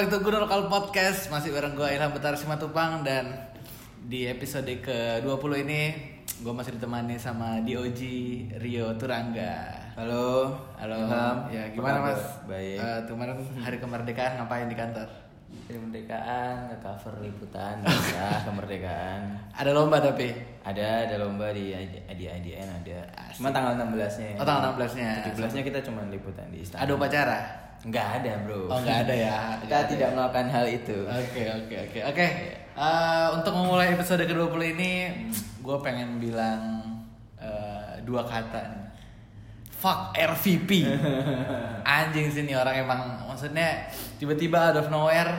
Back to Gunung Lokal Podcast Masih bareng gue Ilham Betar Simatupang Dan di episode ke-20 ini Gue masih ditemani sama DOG Rio Turangga Halo, Halo, Ilham. ya gimana kabar? mas? Baik. Eh, kemarin hari kemerdekaan ngapain di kantor? Hari kemerdekaan, nge-cover liputan, ya kemerdekaan. Ada lomba tapi? Ada, ada lomba di ID- di IDN ada. Cuma tanggal 16-nya. Oh tanggal 16-nya 17-nya kita cuma liputan di istana. Ada upacara? Enggak ada, Bro. Oh nggak ada ya? Kita Nggak ada. tidak melakukan hal itu. Oke oke oke oke. Eh, Untuk memulai episode ke-20 ini, gue pengen bilang eh, dua kata nih. Fuck RVP. Anjing sih nih orang emang maksudnya tiba-tiba out of nowhere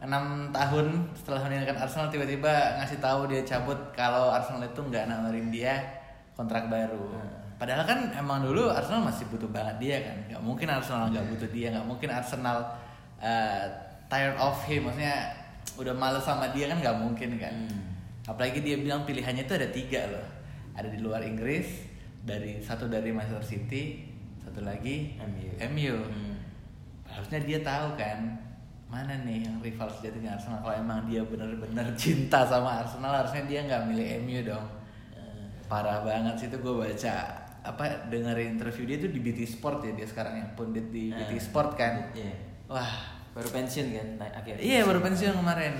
6 tahun setelah meninggalkan Arsenal tiba-tiba ngasih tahu dia cabut kalau Arsenal itu nggak nawarin dia kontrak baru. Padahal kan emang dulu Arsenal masih butuh banget dia kan. Gak mungkin Arsenal nggak butuh dia, nggak mungkin Arsenal eh, tired of him, maksudnya udah males sama dia kan nggak mungkin kan. Apalagi dia bilang pilihannya itu ada tiga loh. Ada di luar Inggris, dari satu dari Manchester City, satu lagi MU. MU. Hmm. Harusnya dia tahu kan mana nih yang rival sejatinya Arsenal. Kalau emang dia bener-bener cinta sama Arsenal, harusnya dia nggak milih MU dong. Parah banget sih itu gue baca apa dengerin interview dia tuh di BT Sport ya dia sekarang yang pundit di BT Ah. Sport kan. Iya. Wah, Baru pensiun kan nah, akhirnya. iya baru pensiun kemarin.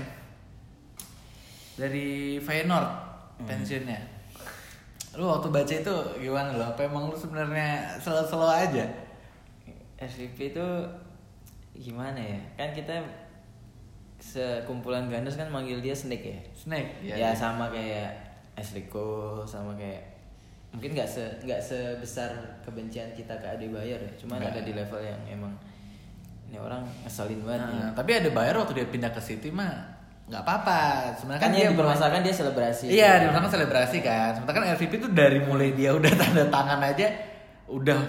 Dari Feyenoord Hmm. pensiunnya. Lu waktu baca itu gimana lo? Apa emang lu sebenarnya selo-selo aja? SVP itu gimana ya? Kan kita sekumpulan Gunners kan manggil dia Snake ya. Snake ya, sama kayak Cole sama kayak mungkin nggak se nggak sebesar kebencian kita ke Adebayor ya cuman Nggak. ada di level yang emang ini orang ngeselin banget ya. Nah, tapi ada Bayar waktu dia pindah ke City mah nggak apa-apa. Sebenarnya kan kan dia dipermasalahkan dia selebrasi Iya, di belakang selebrasi kan. Sementara kan LVP tuh dari mulai dia udah tanda tangan aja udah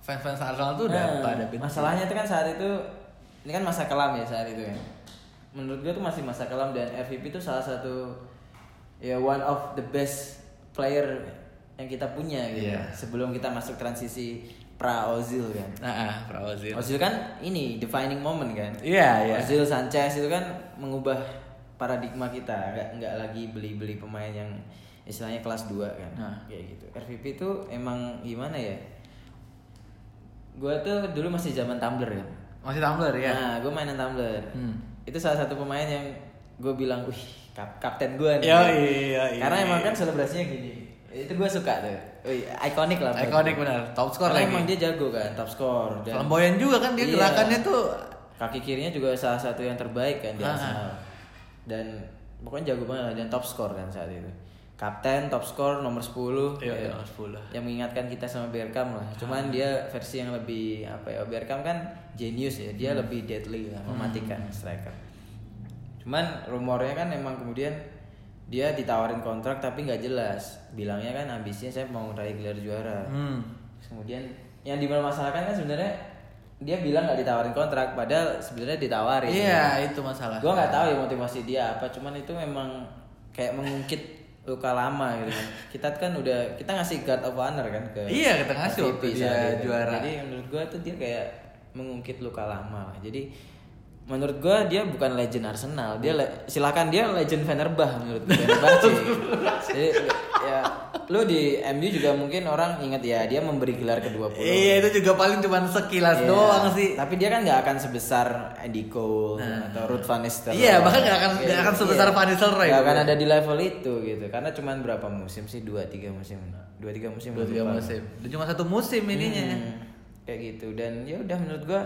fans-fans Arsenal tuh udah Nah, pada benci. masalahnya itu kan saat itu ini kan masa kelam ya saat itu ya menurut gue tuh masih masa kelam dan RVP itu salah satu ya one of the best player yang kita punya gitu Iya. sebelum kita masuk transisi pra Ozil kan Nah, ah, Pra Ozil. Ozil kan ini defining moment kan. Iya, iya. Ozil Sanchez itu kan mengubah paradigma kita, nggak nggak lagi beli-beli pemain yang istilahnya kelas 2 kan. Nah. Kayak gitu. RVP itu emang gimana ya? Gue tuh dulu masih zaman Tumblr kan. Masih Tumblr ya. Nah, gue mainan Tumblr. Hmm. Itu salah satu pemain yang gue bilang, wih, kap kapten gue nih. Yo, iya, iya. Karena emang kan selebrasinya gini. Itu gue suka tuh. Ikonik lah. Ikonik benar. Top score lagi. emang dia jago kan, top score. Dan Flamboyan juga kan dia Iya. gerakannya tuh kaki kirinya juga salah satu yang terbaik kan di Ah. Arsenal. Dan pokoknya jago banget lah dan top score kan saat itu. Kapten, top score nomor 10 Iya, ya, nomor 10. Yang mengingatkan kita sama Bergkamp lah. Cuman dia versi yang lebih apa ya? Bergkamp kan genius ya. Dia lebih deadly lah, mematikan striker. Cuman rumornya kan emang kemudian dia ditawarin kontrak tapi nggak jelas. Bilangnya kan ambisinya saya mau raih gelar juara. hmm. Terus kemudian yang dipermasalahkan kan sebenarnya dia bilang nggak ditawarin kontrak padahal sebenarnya ditawarin Iya, itu masalah. gue nggak tahu ya motivasi dia apa cuman itu memang kayak mengungkit luka lama gitu kan kita kan udah kita ngasih guard of honor kan ke Iya, kita ngasih waktu dia juara. jadi menurut gue tuh dia kayak mengungkit luka lama jadi menurut gue dia bukan legend Arsenal dia le- silakan dia legend Fenerbah menurut gue Fenerbahce jadi ya lu di MU juga mungkin orang ingat ya dia memberi gelar ke-20 Iya, itu juga paling cuma sekilas Iya. doang sih. Tapi dia kan nggak akan sebesar Andy Cole atau Ruth Van Nistelrooy. Nah. Iya, bahkan nggak akan- nggak Iya, akan sebesar iya. Van Nistelrooy. Nggak akan ada di level itu gitu. Karena cuman berapa musim sih? Dua tiga musim. Dua tiga musim. Dua tiga musim. Cuma satu musim ininya. Hmm, kayak gitu. Dan ya udah menurut gua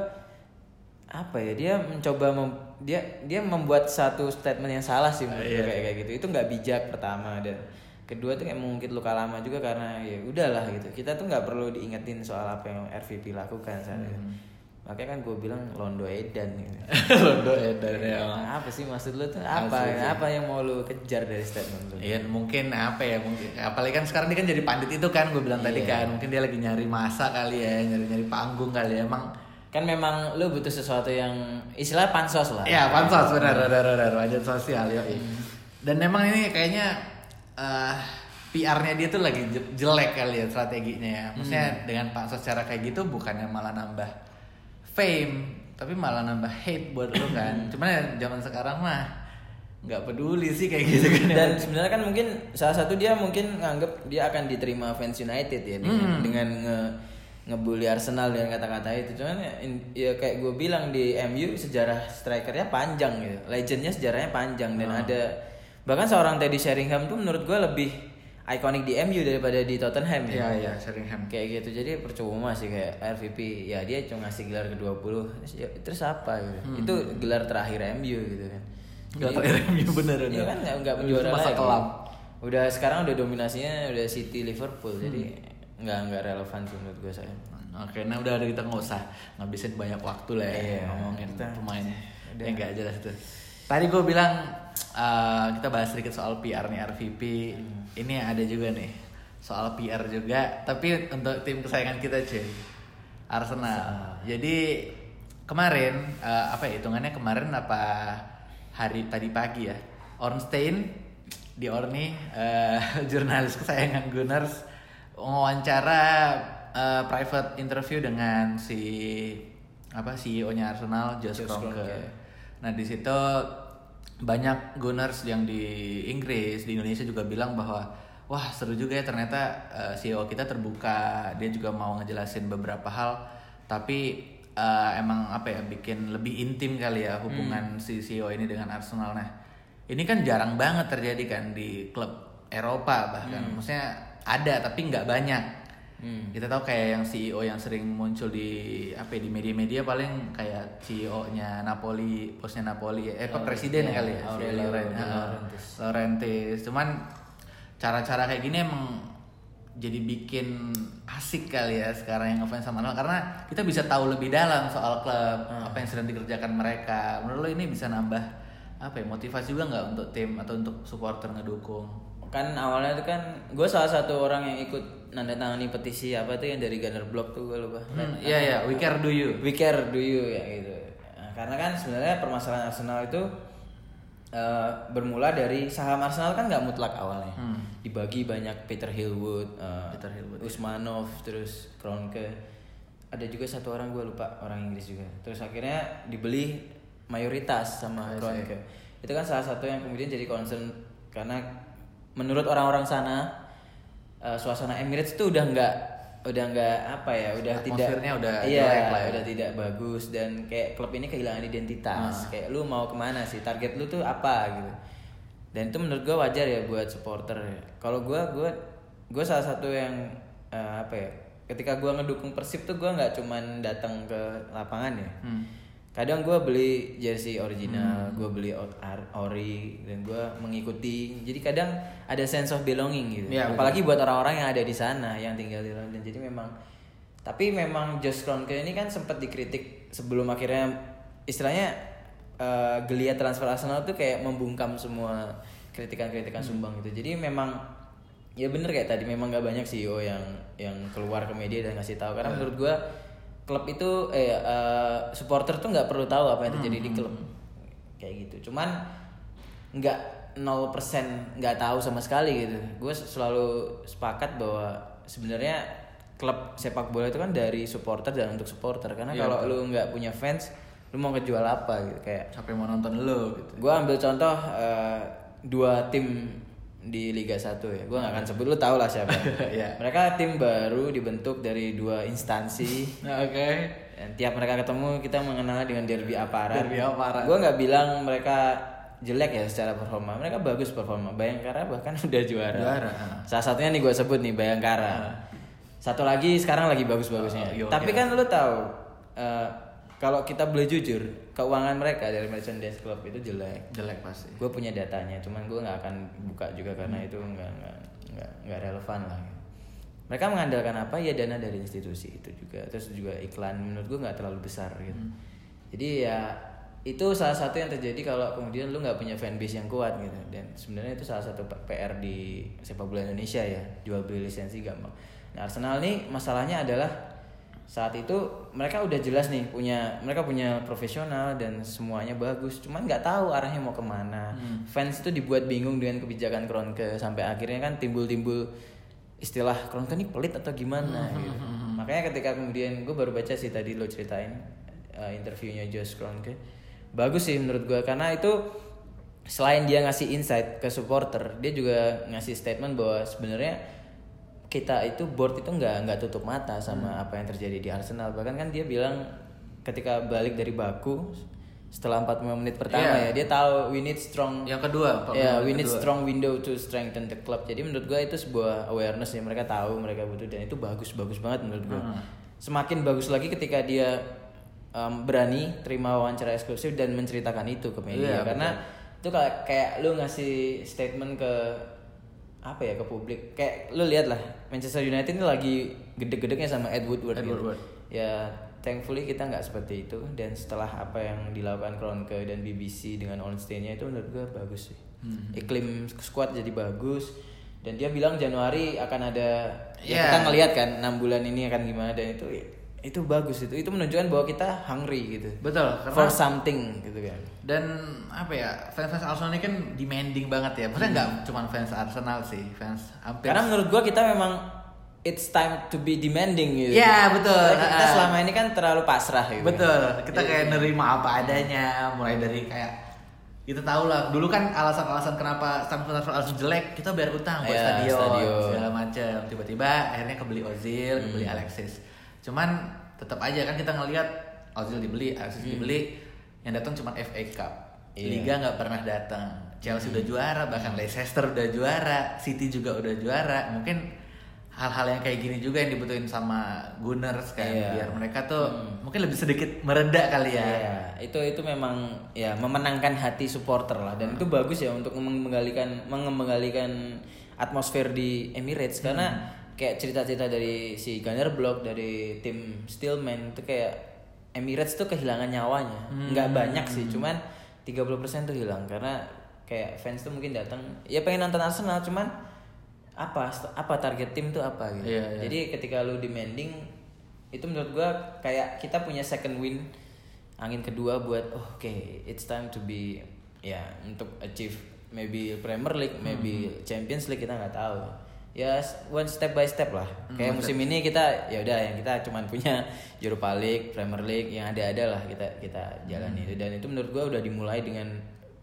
apa ya dia mencoba mem- dia dia membuat satu statement yang salah sih menurut Iya. gua kayak kayak gitu itu nggak bijak pertama dan kedua tuh kayak mengungkit luka lama juga karena ya udahlah gitu kita tuh nggak perlu diingetin soal apa yang RVP lakukan saat itu Hmm. makanya kan gue bilang Londo Edan gitu. Londo Edan ya. Nah, apa sih maksud lu tuh apa apa yang mau lu kejar dari statement lu Iya mungkin apa ya mungkin apalagi kan sekarang dia kan jadi pandit itu kan gue bilang tadi Iya. kan mungkin dia lagi nyari masa kali ya nyari nyari panggung kali ya emang kan memang lu butuh sesuatu yang istilah pansos lah. Ya pansos benar benar benar wajah sosial ya dan emang ini kayaknya eh, PR-nya dia tuh lagi je- jelek kali ya strateginya ya. Maksudnya dengan pansos cara kayak gitu bukannya malah nambah fame tapi malah nambah hate buat lu kan. Cuman ya zaman sekarang mah nggak peduli sih kayak gitu kan dan sebenarnya kan mungkin salah satu dia mungkin nganggep dia akan diterima fans United ya dengan, dengan nge ngebully Arsenal dengan kata-kata itu. Cuman ya, in- ya kayak gue bilang di MU sejarah strikernya panjang gitu. Legendnya sejarahnya panjang dan ada bahkan seorang Teddy Sheringham tuh menurut gue lebih ikonik di MU daripada di Tottenham Iya ya. Iya Sheringham. Kayak gitu. Jadi percuma sih kayak RVP ya dia cuma ngasih gelar ke 20 terus, ya, terus apa gitu. Itu gelar terakhir MU gitu kan. Gak Jadi- terakhir MU bener Iya kan nggak menjuara Masa lagi. kelam. Udah sekarang udah dominasinya udah City Liverpool. Jadi nggak nggak relevan sih menurut gue saya. Oke, nah udah kita nggak usah ngabisin banyak waktu lah ya Iya, ngomongin kita- pemain udah. yang nggak jelas itu. Tadi gue bilang eh, kita bahas sedikit soal PR nih RVP. Ini ada juga nih soal PR juga, tapi untuk tim kesayangan kita cuy, Arsenal. Jadi kemarin eh, apa ya hitungannya kemarin apa hari tadi pagi ya, Ornstein di Orni eh, jurnalis kesayangan Gunners wawancara eh, private interview dengan si apa CEO-nya Arsenal Josh Josh Kroenke. Kroenke. Nah di situ banyak Gunners yang di Inggris di Indonesia juga bilang bahwa wah seru juga ya ternyata eh, CEO kita terbuka. Dia juga mau ngejelasin beberapa hal tapi eh, emang apa ya bikin lebih intim kali ya hubungan si CEO ini dengan Arsenal. Nah ini kan jarang banget terjadi kan di klub Eropa bahkan. Maksudnya ada tapi nggak banyak Hmm. kita tahu kayak yang CEO yang sering muncul di apa ya, di media-media paling kayak CEO-nya Napoli, bosnya Napoli, eh apa Oh, presiden iya, kali ya, si Aurelio Lauren- De ah, Laurentiis. Laurentiis. Cuman cara-cara kayak gini emang jadi bikin asik kali ya sekarang yang ngefans sama Arsenal karena kita bisa tahu lebih dalam soal klub Hmm. apa yang sedang dikerjakan mereka. Menurut lo ini bisa nambah apa ya motivasi juga nggak untuk tim atau untuk supporter ngedukung? Kan awalnya itu kan gue salah satu orang yang ikut nanda tangani petisi apa tuh yang dari Gunner Block tuh gue lupa. Hmm, iya iya, we care do you. We care do you ya gitu. Nah, karena kan sebenarnya permasalahan Arsenal itu eh, bermula dari saham Arsenal kan nggak mutlak awalnya. Hmm. Dibagi banyak Peter Hillwood, eh, Peter Hillwood, Usmanov, terus Kroenke. Ada juga satu orang gue lupa orang Inggris juga. Terus akhirnya dibeli mayoritas sama. Kroenke. Itu kan salah satu yang kemudian jadi concern karena menurut orang-orang sana eh, suasana Emirates itu udah nggak udah nggak apa ya udah tidak Atmosfernya udah iya lah ya. udah tidak bagus dan kayak klub ini kehilangan identitas. Kayak lu mau ke mana sih? Target lu tuh apa gitu. Dan itu menurut gue wajar ya buat supporter kalau gue gue gue salah satu yang eh, apa ya ketika gue ngedukung persib tuh gue nggak cuman datang ke lapangan ya. Hmm. Kadang gue beli jersey original gue beli ori dan gue mengikuti. Jadi kadang ada sense of belonging gitu. Iya, apalagi buat orang-orang yang ada di sana yang tinggal di London. Jadi memang tapi memang Josh Kroenke ini kan sempat dikritik sebelum akhirnya istilahnya eh, geliat transfer Arsenal tuh kayak membungkam semua kritikan-kritikan sumbang gitu. Jadi memang ya bener kayak tadi memang gak banyak CEO yang yang keluar ke media dan ngasih tahu. Karena menurut gua klub itu eh eh, supporter tuh nggak perlu tahu apa yang terjadi di klub. Kayak gitu. Cuman nggak 0% nggak tahu sama sekali gitu. Gue selalu sepakat bahwa sebenarnya klub sepak bola itu kan dari supporter dan untuk supporter. Karena Iya, kalau lu nggak punya fans lu mau kejual apa gitu kayak Siapa yang mau nonton lo gitu. gue ambil contoh eh, dua tim di Liga 1 ya gue nggak akan sebut lu tau lah siapa Iya. mereka tim baru dibentuk dari dua instansi Oke. dan tiap mereka ketemu kita mengenalnya dengan derby aparat. Derby aparat. Gue nggak bilang mereka jelek ya secara performa. Mereka bagus performa. Bayangkara bahkan udah juara. Juara, ah. Salah satunya nih gue sebut nih Bayangkara. Satu lagi sekarang lagi bagus-bagusnya. Oh, Tapi kan lu tahu eh, kalau kita boleh jujur keuangan mereka dari merchandise club itu jelek. Jelek pasti. Gue punya datanya, cuman gue nggak akan buka juga karena itu nggak nggak nggak relevan lah. Mereka mengandalkan apa ya dana dari institusi itu juga, terus juga iklan menurut gue nggak terlalu besar gitu. Jadi ya itu salah satu yang terjadi kalau kemudian lu nggak punya fanbase yang kuat gitu. Dan sebenarnya itu salah satu PR di sepak bola Indonesia ya, jual beli lisensi gampang. Nah Arsenal nih masalahnya adalah saat itu mereka udah jelas nih punya mereka punya profesional dan semuanya bagus. Cuman nggak tahu arahnya mau ke mana. Fans itu dibuat bingung dengan kebijakan Kroenke sampai akhirnya kan timbul-timbul istilah Kroenke ini pelit atau gimana gitu. makanya ketika kemudian gue baru baca sih tadi lo ceritain uh, interviewnya Josh Kroenke bagus sih menurut gue karena itu selain dia ngasih insight ke supporter dia juga ngasih statement bahwa sebenarnya kita itu board itu nggak nggak tutup mata sama apa yang terjadi di Arsenal bahkan kan dia bilang ketika balik dari Baku setelah 45 menit pertama Iya. ya dia tahu we need strong Yang kedua, ya Yang we need kedua. strong window to strengthen the club jadi menurut gue itu sebuah awareness yang mereka tahu mereka butuh dan itu bagus bagus banget menurut gue Hmm. semakin bagus lagi ketika dia um, berani terima wawancara eksklusif dan menceritakan itu ke media Iya, karena itu kayak kayak lu ngasih statement ke apa ya ke publik kayak lu lihat lah Manchester United ini lagi gede-gedenya sama Ed Woodward, Ed gitu. Woodward. ya thankfully kita nggak seperti itu dan setelah apa yang dilakukan Kroenke dan BBC dengan Ornstein-nya itu menurut gue bagus sih Hmm. iklim squad jadi bagus dan dia bilang Januari akan ada ya Yeah. kita ngelihat kan enam bulan ini akan gimana dan itu itu bagus itu itu menunjukkan bahwa kita hungry gitu Betul, for karena something gitu kan dan apa ya fans-fans Arsenal ini kan demanding banget ya. Maksudnya nggak cuma fans Arsenal sih, fans hampir. karena menurut gua kita memang it's time to be demanding gitu Iya, betul. Karena kita selama ini kan terlalu pasrah gitu Betul, kita Iya. kayak nerima apa adanya, mulai dari kayak kita tahu lah dulu kan alasan-alasan kenapa transfer Arsenal jelek kita bayar utang buat Iya, stadion, stadion. segala macam tiba-tiba akhirnya kebeli Ozil Hmm. kebeli Alexis cuman tetap aja kan kita ngelihat Ozil dibeli Alexis dibeli yang datang cuma FA Cup. Hmm. Hmm. Liga nggak pernah datang. Chelsea udah juara bahkan Leicester udah juara City juga udah juara. Mungkin hal-hal yang kayak gini juga yang dibutuhin sama Gunners kan Iya. biar mereka tuh mungkin lebih sedikit mereda kali ya. Iya, itu itu memang ya memenangkan hati supporter lah. Dan itu bagus ya untuk mengembalikan mengembalikan atmosfer di Emirates. Karena kayak cerita-cerita dari si Gunner Block dari tim Steelman itu kayak Emirates tuh kehilangan nyawanya. nggak banyak sih, cuman 30% tuh hilang karena kayak fans tuh mungkin datang ya pengen nonton Arsenal cuman apa apa target tim tuh apa gitu. Iya, iya. Jadi ketika lu demanding itu menurut gua kayak kita punya second win angin kedua buat oh, oke it's time to be ya untuk achieve maybe Premier League maybe Hmm. Champions League kita nggak tahu ya one step by step lah Hmm, kayak musim ini kita ya udah yang kita cuman punya Europa League Premier League yang ada-ada lah kita kita jalani Hmm. itu dan itu menurut gua udah dimulai dengan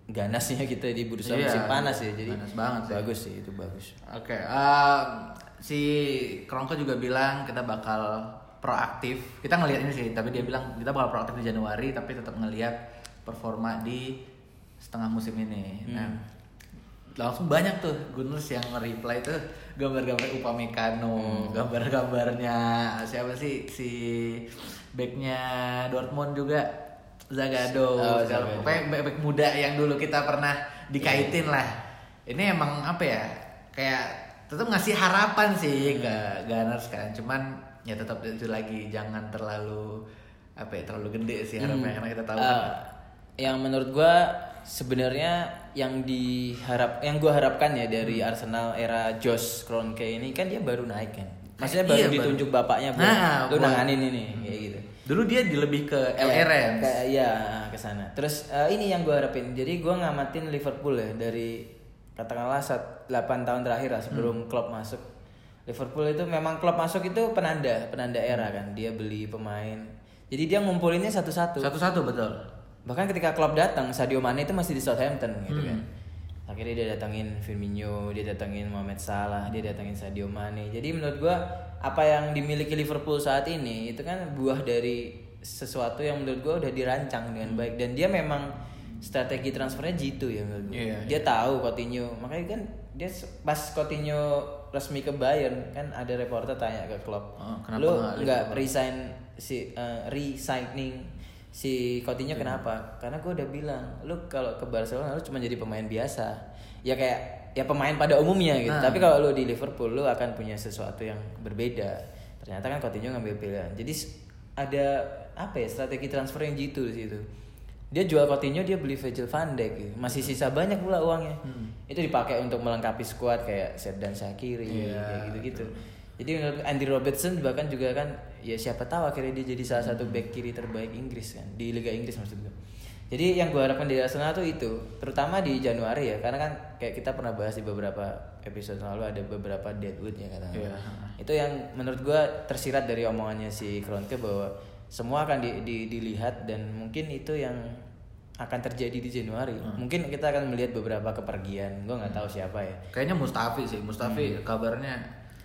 ganasnya kita di bursa Iya, musim panas ya jadi ganas banget sih. bagus sih itu bagus Oke, eh, si Kronko juga bilang kita bakal proaktif. Kita ngelihat ini sih, tapi dia bilang kita bakal proaktif di Januari, tapi tetap ngelihat performa di setengah musim ini. Hmm. Nah, langsung banyak tuh Gunners yang reply tuh gambar-gambar Upamecano, Hmm. gambar-gambarnya siapa sih si backnya Dortmund juga Zagado, Oh, segala- pokoknya back-back muda yang dulu kita pernah dikaitin Iya. lah. Ini emang apa ya? Kayak tetap ngasih harapan sih Hmm. ke Gunners kan. Cuman ya tetap itu lagi jangan terlalu apa ya terlalu gede sih harapannya karena kita tahu kan. yang menurut gua sebenarnya yang diharap yang gua harapkan ya dari Hmm. Arsenal era Josh Kroenke ini kan dia baru naik kan? Maksudnya baru Iya, baru. ditunjuk bapaknya buat Nah, lu buat- nanganin ini kayak gitu. Dulu dia di- lebih ke LRM. kayak- iya ke sana. Terus eh, ini yang gua harapin. Jadi gua ngamatin Liverpool ya dari katakanlah saat 8 tahun terakhir lah sebelum Klopp masuk. Liverpool itu memang Klopp masuk itu penanda penanda era kan. Dia beli pemain. Jadi dia ngumpulinnya satu-satu. Satu-satu betul. Bahkan ketika Klopp datang Sadio Mane itu masih di Southampton gitu Hmm. kan. Akhirnya dia datangin Firmino dia datangin Mohamed Salah dia datangin Sadio Mane. Jadi menurut gua apa yang dimiliki Liverpool saat ini itu kan buah dari sesuatu yang menurut gua udah dirancang dengan baik. Dan dia memang strategi transfernya jitu ya menurut gua. Iya, dia tahu Coutinho. Makanya kan dia pas Coutinho resmi ke Bayern kan ada reporter tanya ke Klopp. Oh, kenapa lu nggak resign si eh, resigning si Coutinho kenapa? Karena gue udah bilang, lu kalau ke Barcelona lu cuma jadi pemain biasa. Ya kayak ya pemain pada umumnya gitu. Nah. Tapi kalau lu di Liverpool lu akan punya sesuatu yang berbeda. Ternyata kan Coutinho ngambil pilihan. Jadi ada apa ya strategi transfer yang jitu di situ. Dia jual Coutinho, dia beli Virgil van Dijk gitu. Masih sisa banyak pula uangnya. Itu dipakai untuk melengkapi skuad kayak Serdan Shaqiri Iya, kayak gitu-gitu. Jadi menurut Andy Robertson bahkan juga kan ya siapa tahu akhirnya dia jadi salah satu back kiri terbaik Inggris kan di Liga Inggris maksud gue. Jadi yang gue harapkan di Arsenal tuh itu, terutama di Januari ya, karena kan kayak kita pernah bahas di beberapa episode lalu ada beberapa deadwood ya katanya. Iya. Itu yang menurut gue tersirat dari omongannya si Kroenke bahwa semua akan di- di- dilihat dan mungkin itu yang akan terjadi di Januari. Mungkin kita akan melihat beberapa kepergian. Gue nggak tahu siapa ya. Kayaknya Mustafi sih. Mustafi Hmm. kabarnya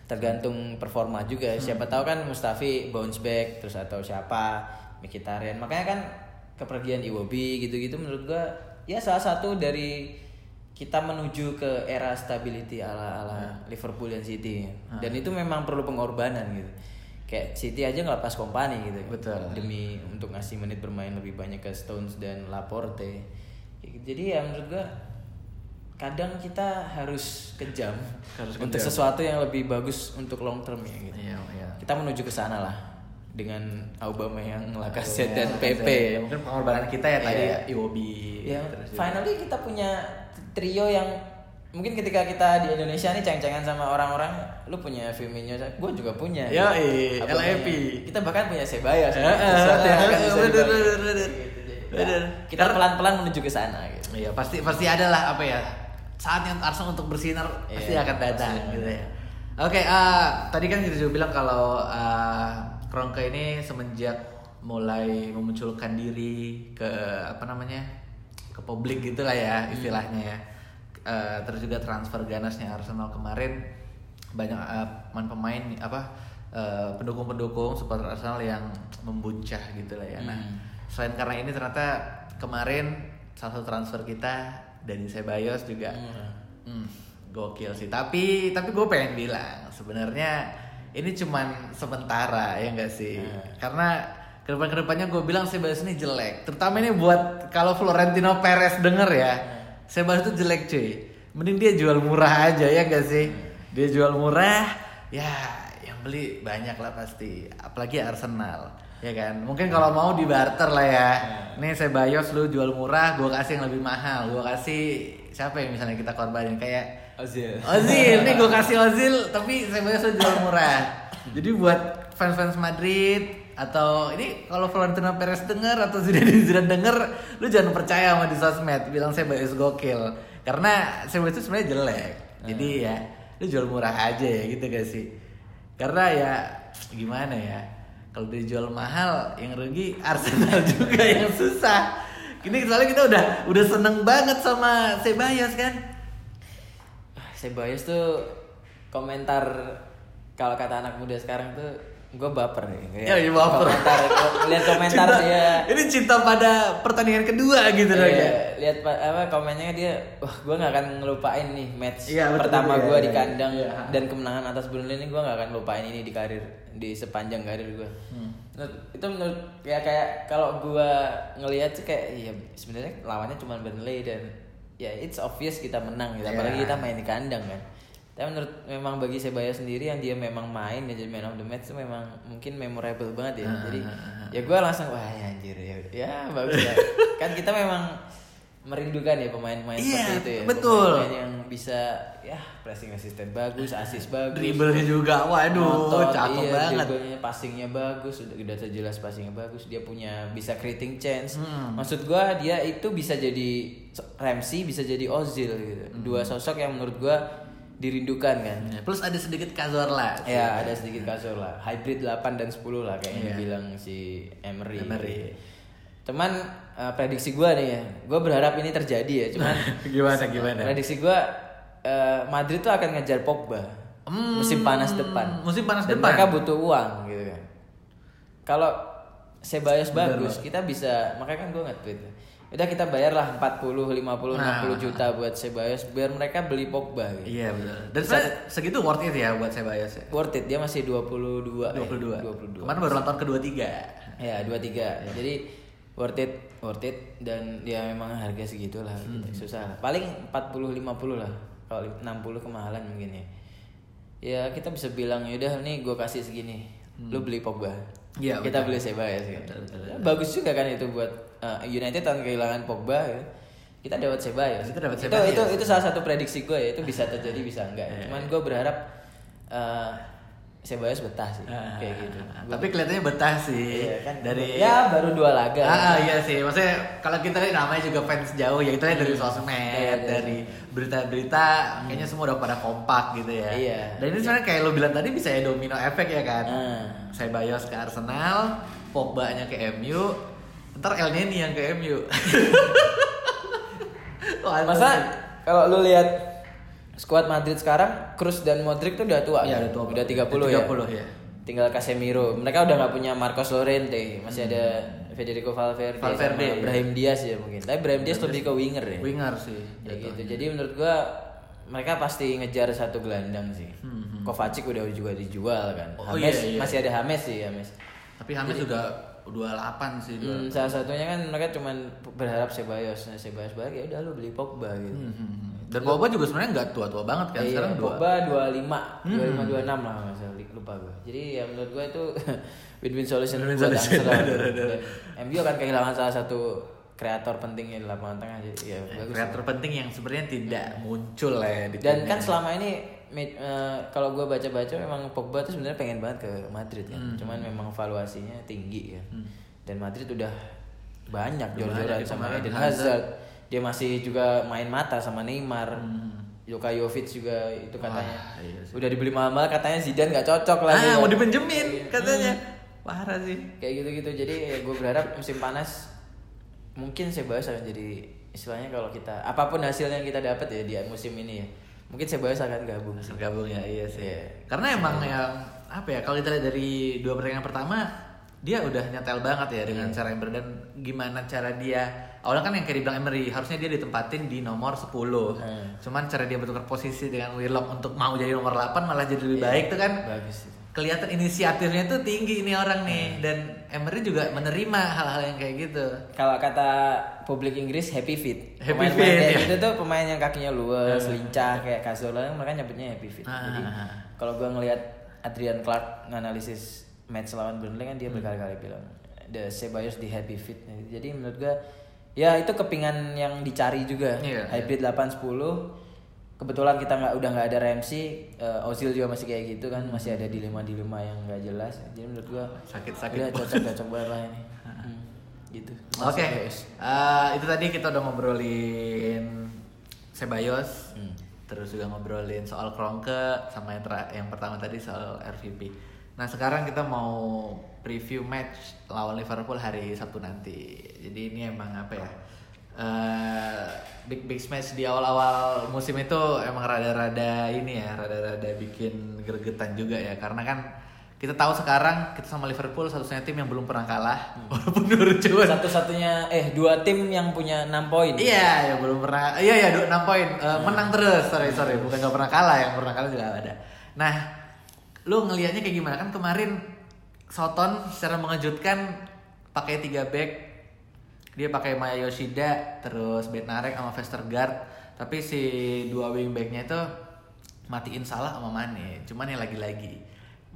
Tergantung performa juga. Siapa tahu kan Mustafi bounce back terus atau siapa Mkhitaryan. Makanya kan kepergian Iwobi gitu-gitu menurut gua ya salah satu dari kita menuju ke era stability ala ala Liverpool dan City. Dan itu memang perlu pengorbanan gitu. Kayak City aja ngelepas kompani gitu. Betul. Demi untuk ngasih menit bermain lebih banyak ke Stones dan Laporte. Jadi ya menurut gua kadang kita harus kejam Harus untuk kejam. sesuatu yang lebih bagus untuk long term ya gitu. Iya, iya. Kita menuju ke sana lah dengan Aubameyang, Lacazette Iya, dan PP. Ya, mungkin pengorbanan kita ya tadi Iya. ya Iwobi. Ya, terus juga- finally kita punya trio yang mungkin ketika kita di Indonesia nih ceng-cengan sama orang-orang, lu punya Firmino, gue juga punya. Yoi, Aubameyang. LAP. Kita bahkan punya Sebayos. Eh, gitu. eh, Sesuatu yang akan bisa bener, dibangun. bener, bener. Gitu, jadi, Bener. ya, Kita pelan-pelan menuju ke sana gitu. Iya, pasti pasti ada lah apa ya saatnya Arsenal untuk bersinar pasti Iya, akan datang pasti. gitu ya. Oke, eh, tadi kan kita juga bilang kalau eh, Kroenke ini semenjak mulai memunculkan diri ke apa namanya ke publik gitulah ya istilahnya ya. Eh, terus juga transfer ganasnya Arsenal kemarin banyak eh, pemain-pemain apa eh, pendukung-pendukung supporter Arsenal yang membuncah gitu lah ya. Nah, Hmm. selain karena ini ternyata kemarin salah satu transfer kita dari Sebayos juga hmm, gokil sih. Tapi tapi gue pengen bilang sebenarnya ini cuman sementara ya enggak sih? Karena ke depan ke depannya gue bilang Sebayos ini jelek. Terutama ini buat kalau Florentino Perez denger ya, Sebayos itu jelek cuy. Mending dia jual murah aja ya enggak sih? Dia jual murah, ya yang beli banyak lah pasti. Apalagi Arsenal ya kan? Mungkin kalau mau di barter lah ya. Nih saya bayos lu jual murah gue kasih yang lebih mahal. Gue kasih siapa yang misalnya kita korbanin? Kayak Ozil. Ozil. Nih gue kasih Ozil tapi saya bayos lu jual murah. Jadi buat fans-fans Madrid atau ini kalau Florentino Perez denger atau Zidane Zidane denger lu jangan percaya sama di sosmed. Bilang saya bayos gokil. Karena saya bayos itu sebenarnya jelek. Jadi ya lu jual murah aja ya gitu gak sih? Karena ya gimana ya kalau dijual mahal yang rugi Arsenal juga yang susah. Ini soalnya kita udah udah seneng banget sama Sebayos kan? Sebayos tuh komentar kalau kata anak muda sekarang tuh gue baper nih. Ya, iya, baper. Komentar, lihat komentar Cinta- dia. ini cinta pada pertandingan kedua gitu loh Iya, ya lihat pa- apa komennya dia, wah gue nggak akan ngelupain nih match Iya, betul, pertama iya, gue iya, di kandang iya. dan kemenangan atas Burnley ini gue nggak akan lupain ini di karir di sepanjang karir gue. Hmm. Itu menurut ya kayak kalau gue ngelihat sih kayak iya sebenarnya lawannya cuma Burnley dan ya it's obvious kita menang gitu. Apalagi Iya. kita main di kandang kan. Tapi menurut memang bagi Sebayos sendiri yang dia memang main dan jadi man of the match itu memang mungkin memorable banget ya. Jadi ya gue langsung wah ya anjir ya, ya bagus ya. kan kita memang merindukan ya pemain-pemain Iya, seperti itu ya. betul. Pemain yang bisa ya pressing assistant bagus, assist bagus. dribblenya juga waduh Nonton, cakep iya, banget dribblenya, passingnya bagus, udah udah jelas passingnya bagus. Dia punya bisa creating chance. Hmm. Maksud gua dia itu bisa jadi Ramsey, bisa jadi Ozil gitu. Hmm. Dua sosok yang menurut gua dirindukan kan. Ya, plus ada sedikit Cazorla sih. Ya, ada sedikit kasur lah. Hybrid 8 dan 10 lah kayaknya Iya. dibilang si Emery. Emery. Cuman eh, prediksi gua nih ya, gua berharap ini terjadi ya. Cuman gimana gimana prediksi gua eh, Madrid tuh akan ngejar Pogba Hmm, musim panas depan. musim panas Dan depan. mereka butuh uang gitu kan. Kalau Sebayos bagus, kita bisa makanya kan gue nge-tweet. Udah kita bayarlah 40, 50, 60 Nah. juta buat Sebayos biar mereka beli Pogba gitu. iya betul dan sebenarnya segitu worth it ya buat Sebayos ya Worth it dia masih 22 eh, 22 22. kemarin baru nonton kedua tiga Ya, 23. Jadi worth it, worth it dan ya memang harga segitu lah Hmm. gitu. Susah. lah. Paling 40 50 lah. Kalau 60 kemahalan mungkin ya. Ya kita bisa bilang yaudah nih gue kasih segini. Lu beli Pogba. Hmm. Iya, Kita betul. beli. Betul, betul, Ya, Bagus juga kan itu buat uh, United tahun kehilangan Pogba ya. Kita dapat Sebayos. Kita dapat Itu, itu itu salah satu prediksi gue ya. Itu bisa terjadi bisa enggak. Iya. Cuman gue berharap uh, Ceballos betah sih Ah, kayak gitu. Tapi kelihatannya betah sih Iya kan dari ya baru dua laga. Ah, ah, iya sih, maksudnya kalau kita lihat namanya juga fans jauh ya kita lihat dari sosmed, Iya, iya. dari berita-berita, kayaknya semua udah pada kompak gitu ya. Iya. Dan ini sebenarnya kayak lo bilang tadi bisa ya domino efek ya kan. Ah. Saya Bayos ke Arsenal, Pogba-nya ke MU, ntar El Neni yang ke MU. Masa kalau lu lihat skuad Madrid sekarang, Cruz dan Modric tuh udah tua. Iya, kan? udah tua. Udah 30 ya. 30 ya. Tinggal Casemiro. Mereka udah nggak punya Marcos Llorente, masih ada Federico Valverde, Hmm. Valverde, sama. Brahim Diaz ya mungkin. Tapi Brahim Diaz lebih ke winger ya. Winger sih. Ya gitu. Jadi menurut gua mereka pasti ngejar satu gelandang sih. Kovacic udah juga dijual kan. Hmm, Oh, James iya, iya. masih ada James sih, James. Tapi Hames juga 28 sih. Hmm, salah satunya kan mereka cuman berharap Ceballos, nah, Ceballos balik ya udah lu beli Pogba gitu. Hmm. Dan Pogba juga sebenarnya nggak tua-tua banget kan. Iya, Sekarang dua. Pogba 25, 25 26 lah salah lupa gue. Jadi ya menurut gue itu win-win solution Win-win buat solution. Dan MU akan kehilangan salah satu kreator pentingnya di lapangan tengah jadi ya bagus. Kreator penting yang sebenarnya tidak muncul lah ya di Dan timnya. kan selama ini eh, kalau gue baca-baca memang Pogba tuh sebenarnya pengen banget ke Madrid kan. Hmm. Cuman memang valuasinya tinggi ya. Dan Madrid udah banyak jor-joran banyak sama Eden Hazard. Hazard. Dia masih juga main mata sama Neymar. Hmm. Joka Jovic juga itu katanya. Wah, iya sih. Udah dibeli mahal-mahal katanya Zidane nggak cocok lagi. ah, mau dipinjemin katanya. Parah sih. Kayak gitu-gitu. Jadi ya gue berharap musim panas mungkin Ceballos akan jadi istilahnya kalau kita apa pun hasil yang kita dapat ya di musim ini ya. Mungkin Ceballos akan gabung sih. Bergabung ya, iya sih. Iya. Karena emang yang apa ya? Kalau kita lihat dari dua pertandingan pertama, dia udah nyetel banget ya dengan Iya. cara yang berbeda dan gimana cara dia awalnya kan yang kayak dibilang Emery harusnya dia ditempatin di nomor 10 Hmm. cuman cara dia bertukar posisi dengan Willock untuk mau jadi nomor 8 malah jadi lebih Iya. baik tuh kan Bagus kelihatan inisiatifnya tuh tinggi ini orang Hmm. nih dan Emery juga menerima hal-hal yang kayak gitu Kalau kata publik Inggris happy fit. Happy Pemain-pemain fit, kayak ya. gitu tuh pemain yang kakinya luas, lincah kayak Cazorla mereka nyebutnya happy fit. Ah. Jadi kalau gua ngelihat Adrian Clark nganalisis match lawan Burnley kan dia berkali-kali bilang the Ceballos di happy fit. Jadi menurut gua ya itu kepingan yang dicari juga. Iya, Hybrid 8-10 kebetulan kita nggak udah nggak ada Ramsey, eh, Ozil juga masih kayak gitu kan, masih ada dilema-dilema yang nggak jelas. Jadi menurut gua Sakit-sakit udah bos. cocok-cocok banget lah ini. Hmm, gitu. Oke, Ceballos. eh, itu tadi kita udah ngobrolin Sebayos, Hmm. terus juga ngobrolin soal Kronke sama yang, yang pertama tadi soal RVP. Nah sekarang kita mau preview match lawan Liverpool hari Sabtu nanti. Jadi ini emang apa ya? eh, big big match di awal-awal musim itu emang rada-rada ini ya, rada-rada bikin gregetan juga ya. Karena kan kita tahu sekarang kita sama Liverpool satu-satunya tim yang belum pernah kalah, walaupun baru coba Satu-satunya eh dua tim yang punya 6 poin. Iya, ya belum pernah. Iya ya, 6 poin. Eh, menang terus. Sorry, sorry. Bukan gak pernah kalah, yang pernah kalah juga ada. Nah, lu ngelihatnya kayak gimana kan kemarin Soton secara mengejutkan pakai 3 back. Dia pakai Maya Yoshida, terus Bednarek sama Vestergaard. Tapi si dua wing backnya itu matiin salah sama Mane. Cuman yang lagi-lagi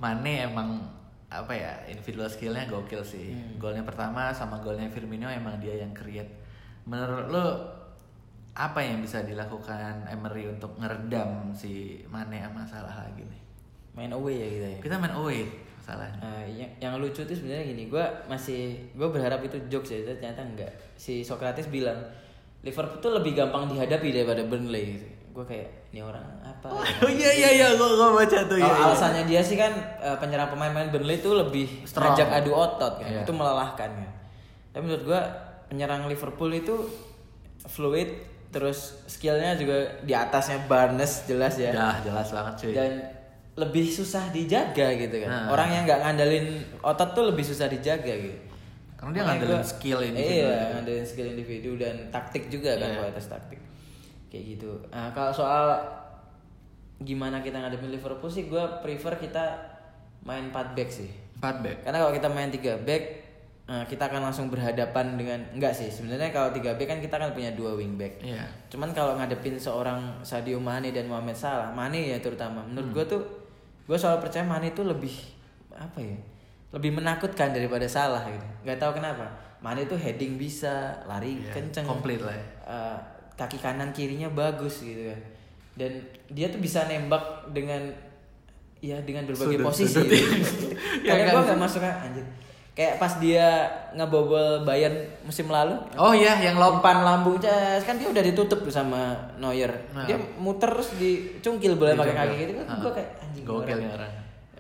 Mane emang apa ya individual skillnya gokil sih. Golnya pertama sama golnya Firmino emang dia yang create. Menurut lu apa yang bisa dilakukan Emery untuk ngeredam si Mane sama Salah lagi nih? Main away ya kita ya. Kita main away masalahnya. Nah, yang, yang lucu tuh sebenarnya gini, gue masih gue berharap itu jokes ya, ternyata enggak. Si Socrates bilang Liverpool tuh lebih gampang dihadapi daripada Burnley. Gitu. Gue kayak ini orang apa? Oh iya iya iya gua, gua baca tuh Kalau iya. iya. alasannya dia sih kan eh, penyerang pemain-pemain Burnley itu lebih Strong. ngajak adu otot kan, Iya. itu melelahkan kan. Tapi menurut gua penyerang Liverpool itu fluid, terus skillnya juga di atasnya Barnes jelas ya. Ya, jelas banget cuy. Dan lebih susah dijaga gitu kan. Nah. Orang yang nggak ngandelin otot tuh lebih susah dijaga gitu. Karena dia Makanya ngandelin gua- skill individu Iya, juga. ngandelin skill individu dan taktik juga kan Iya. kualitas taktik. Kayak gitu. Nah, kalau soal gimana kita ngadepin Liverpool sih gue prefer kita main 4 back sih. 4 back. Karena kalau kita main 3 back eh, kita akan langsung berhadapan dengan enggak sih sebenarnya kalau 3 back kan kita kan punya dua wing back. Iya. Cuman kalau ngadepin seorang Sadio Mane dan Mohamed Salah, Mane ya terutama, menurut gue tuh gue selalu percaya Mane itu lebih apa ya, lebih menakutkan daripada Salah gitu. Gak tahu kenapa. Mane itu heading bisa, lari Iya, kenceng, komplit lah ya. Eh, kaki kanan kirinya bagus gitu kan. Dan dia tuh bisa nembak dengan ya dengan berbagai Sudut- posisi. sudut gitu. ya Karena gue gak masuk anjir. Kayak pas dia ngebobol Bayern musim lalu, Oh iya, yang lompan lambung cas kan dia udah ditutup tuh sama Neuer. Nah. Dia muter terus dicungkil bola pakai kaki gitu kan. Ah. Gue kayak anjing. Gokil orang.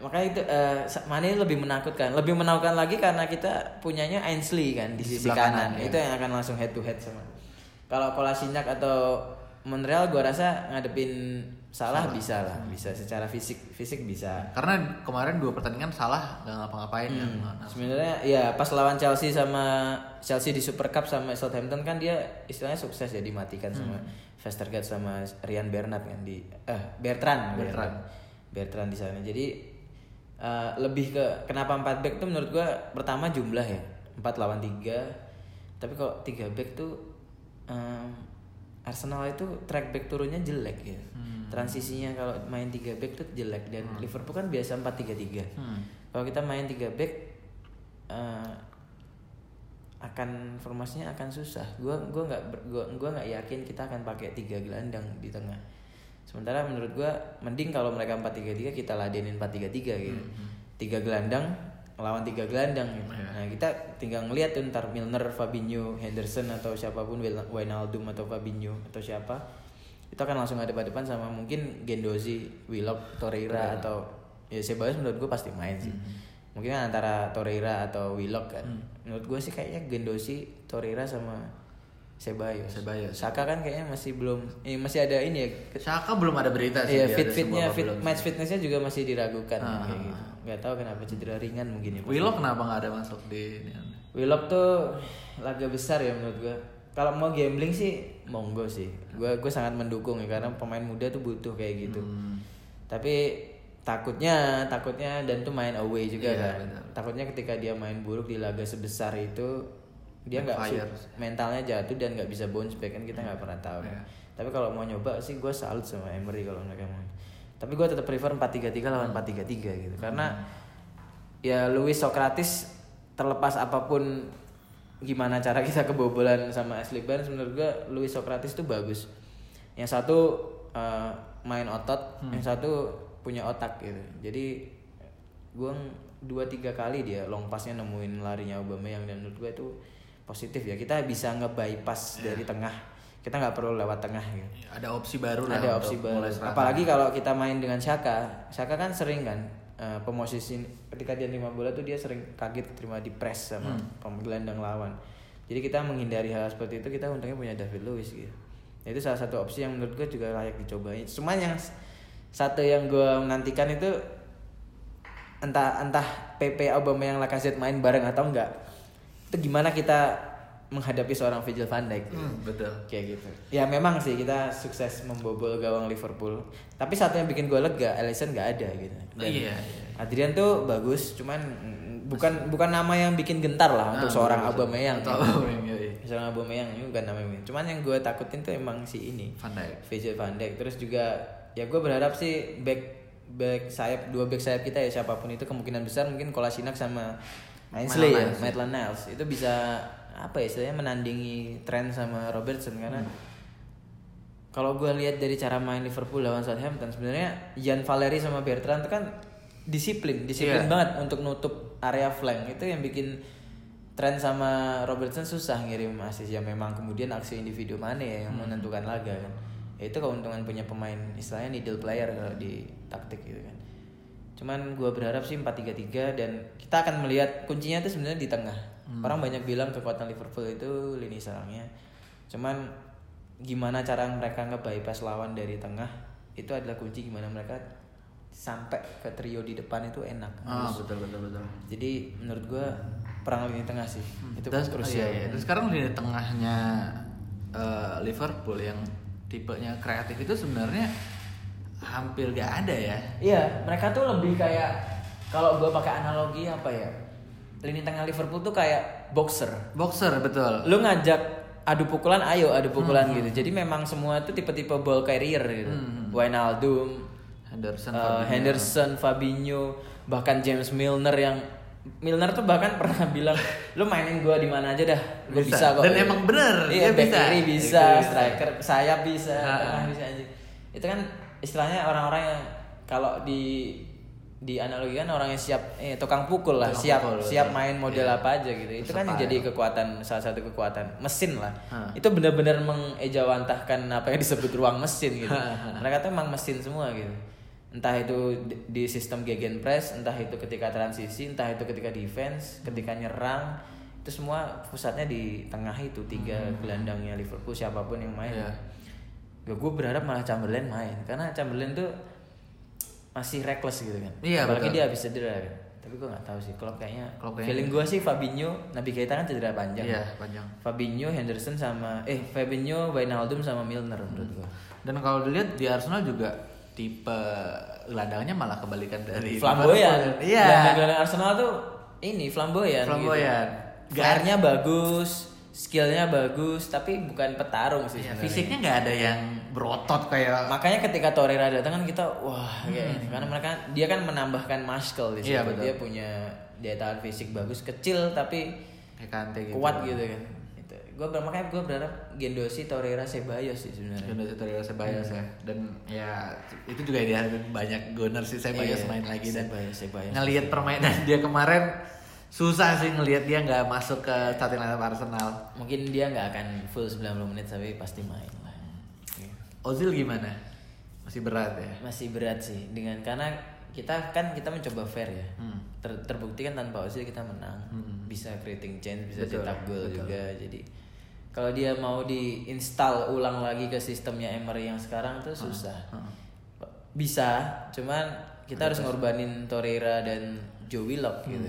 Makanya itu eh, Mane lebih menakutkan. Lebih menakutkan lagi karena kita punyanya Ainsley kan di Di sisi kanan. kanan, ya. Itu yang akan langsung head to head sama. Kalau Kolasinac atau Monreal gua rasa ngadepin salah, bisa lah, bisa secara fisik fisik bisa. Karena kemarin dua pertandingan salah nggak ngapa-ngapain kan. Hmm. Sebenarnya ya pas lawan Chelsea sama Chelsea di Super Cup sama Southampton kan dia istilahnya sukses ya dimatikan sama Vestergaard sama Rian Bernat kan di eh Bertrand Bertrand Bertrand di sana. Jadi eh, lebih ke kenapa 4 back tuh menurut gua pertama jumlah ya 4 lawan 3 tapi kalau 3 back tuh eh, Arsenal itu track back turunnya jelek ya. Transisinya kalau main 3 back tuh jelek dan Liverpool kan biasa 4-3-3. Hmm. Kalau kita main 3 back eh, akan formasinya akan susah. Gua gua nggak gua gua nggak yakin kita akan pakai tiga gelandang di tengah. Sementara menurut gua mending kalau mereka 4-3-3 kita ladenin 4-3-3 gitu. Tiga gelandang lawan tiga gelandang gitu. Iya. Nah, kita tinggal ngelihat tuh ntar Milner, Fabinho, Henderson atau siapa pun Wijn- Wijnaldum atau Fabinho atau siapa itu akan langsung ada depan sama mungkin Gendozi, Willock, Torreira atau ya Ceballos menurut gue pasti main sih. Mungkin kan antara Torreira atau Willock kan. Menurut gue sih kayaknya Gendozi, Torreira sama Ceballos. Ceballos. Saka kan kayaknya masih belum eh, masih ada ini ya. Saka belum ada berita sih. Iya, fit fitnya, fit, match fitnessnya juga masih diragukan Ah. kayak gitu. Gak tahu kenapa cedera ringan mungkin ya. Willock kenapa nggak ada masuk di ini? Willock tuh laga besar ya menurut gua. Kalau mau gambling sih monggo sih. Gua gue sangat mendukung ya karena pemain muda tuh butuh kayak gitu. Hmm. Tapi takutnya takutnya dan tuh main away juga Iya, kan. benar. Takutnya ketika dia main buruk di laga sebesar itu dia nggak mentalnya jatuh dan nggak bisa bounce back kan kita nggak pernah tahu. kan. Iya. Tapi kalau mau nyoba sih gue salut sama Emery kalau mereka mau. Tapi gue tetap prefer 4-3-3 lawan 4-3-3 gitu. Karena ya Luis Socrates terlepas apa pun gimana cara kita kebobolan sama Ashley Barnes menurut gue Luis Socrates tuh bagus. Yang satu eh, main otot, yang satu punya otak gitu. Jadi gue dua tiga kali dia long passnya nemuin larinya Aubameyang dan menurut gue itu positif ya. Kita bisa nge-bypass dari tengah. Kita nggak perlu lewat tengah gitu Ada opsi baru lah. ada opsi baru. apalagi kalau kita main dengan Shaka Shaka kan sering kan eh, pemosisi ketika dia terima bola tuh dia sering kaget terima di press sama Hmm. gelandang lawan. Jadi kita menghindari hal seperti itu kita untungnya punya David Luiz gitu. Itu salah satu opsi yang menurut gue juga layak dicobain. Cuman yang satu yang gue menantikan itu entah entah PP Aubameyang Lacazette main bareng atau enggak itu gimana kita menghadapi seorang Virgil van Dijk gitu Hmm, betul. kayak gitu ya memang sih kita sukses membobol gawang Liverpool tapi satu yang bikin gue lega Alisson nggak ada gitu Dan Iya, iya. Adrian tuh bagus cuman bukan bukan nama yang bikin gentar lah untuk Nah, seorang betul, betul. Aubameyang iya, iya. seorang Aubameyang ini bukan nama yang cuman yang gue takutin tuh emang si ini Van Dijk. Virgil van Dijk terus juga ya gue berharap sih back back sayap dua back sayap kita ya siapa pun itu kemungkinan besar mungkin Kolasinac sama Ainsley ya. Maitland Niles. Itu bisa apa ya istilahnya menandingi tren sama Robertson karena kalau gue lihat dari cara main Liverpool lawan Southampton sebenarnya Jan Valeri sama Bertrand itu kan disiplin disiplin Iya. banget untuk nutup area flank. Itu yang bikin tren sama Robertson susah ngirim asis ya memang kemudian aksi individu mana ya yang menentukan laga kan. Ya itu keuntungan punya pemain istilahnya needle player kalau di taktik gitu kan cuman gue berharap sih 4-3-3 dan kita akan melihat kuncinya itu sebenarnya di tengah orang banyak bilang kekuatan Liverpool itu lini serangnya cuman gimana cara mereka nge-bypass lawan dari tengah itu adalah kunci gimana mereka sampai ke trio di depan itu enak Ah, Harus- betul betul betul. jadi menurut gua perang lini tengah sih itu Dan, krusial. iya, iya. Dan sekarang di tengahnya eh, Liverpool yang tipenya kreatif itu sebenarnya hampir gak ada ya. Iya, mereka tuh lebih kayak kalau gua pakai analogi apa ya? Lini tengah Liverpool tuh kayak boxer. Boxer betul. Lu ngajak adu pukulan, ayo adu pukulan gitu. Jadi memang semua itu tipe-tipe ball carrier gitu. Wijnaldum, Henderson, Fabinho. Henderson, Fabinho, bahkan James Milner yang Milner tuh bahkan pernah bilang, lu mainin gua di mana aja dah, gua Bisa. bisa, kok. Dan emang bener, iya, dia back bisa. bisa, striker, sayap bisa, tengah bisa aja. Itu kan istilahnya orang-orang yang kalau di dianalogikan orang yang siap eh tukang pukul lah, Tukang siap pukul, siap betul. main model Iya. apa aja gitu. Itu kan yang Versatile. jadi kekuatan salah satu kekuatan mesin lah. Hah. Itu benar-benar mengejawantahkan apa yang disebut ruang mesin gitu. Mereka tuh emang mesin semua gitu. Entah itu di, di sistem gegen press, entah itu ketika transisi, entah itu ketika defense, ketika nyerang, itu semua pusatnya di tengah itu tiga gelandangnya Liverpool siapa pun yang main. Hmm. Ya, gue berharap malah Chamberlain main karena Chamberlain tuh masih reckless gitu kan. Iya, Apalagi betul. dia habis cedera kan. Tapi gue nggak tahu sih. Kalau kayaknya, Klopp kayaknya- feeling gue sih Fabinho, Nabi Keita kan cedera panjang. Iya, panjang. Fabinho, Henderson sama eh Fabinho, Wijnaldum sama Milner menurut gue. Dan kalau dilihat di Arsenal juga tipe gelandangnya malah kebalikan dari Flamboyan. Iya. Gelandang Arsenal tuh ini flamboyan. Flamboyan. Gitu. Bagus, skillnya bagus, tapi bukan petarung sih. Sebenarnya. fisiknya nggak ada yang berotot kayak Makanya ketika Torreira datang kan kita wah kayak ini karena mereka dia kan menambahkan muscle di situ. Hmm. Betul. dia punya daya tahan fisik bagus, kecil tapi Kante gitu. kuat gitu kan. Itu. Gua ber- makanya gue berharap Gendosi, Torreira, Ceballos sih sebenarnya. Gunnar Torreira Ceballos ya. Dan ya itu juga diharapin banyak Gunnar sih Ceballos Iya, main lagi dan Ceballos. ngelihat permainan dia kemarin susah sih ngelihat dia nggak masuk ke starting lineup Arsenal. Mungkin dia nggak akan full 90 menit tapi pasti main lah. Ozil gimana? Masih berat ya. Masih berat sih dengan karena kita kan kita mencoba fair ya. Hmm. Ter- terbukti kan tanpa Ozil kita menang. Bisa creating chance, bisa Betul, cetak gol juga. Jadi kalau dia mau diinstal ulang lagi ke sistemnya Emery yang sekarang tuh susah. Bisa, cuman kita harus ngorbanin Torreira dan Joe Willock gitu.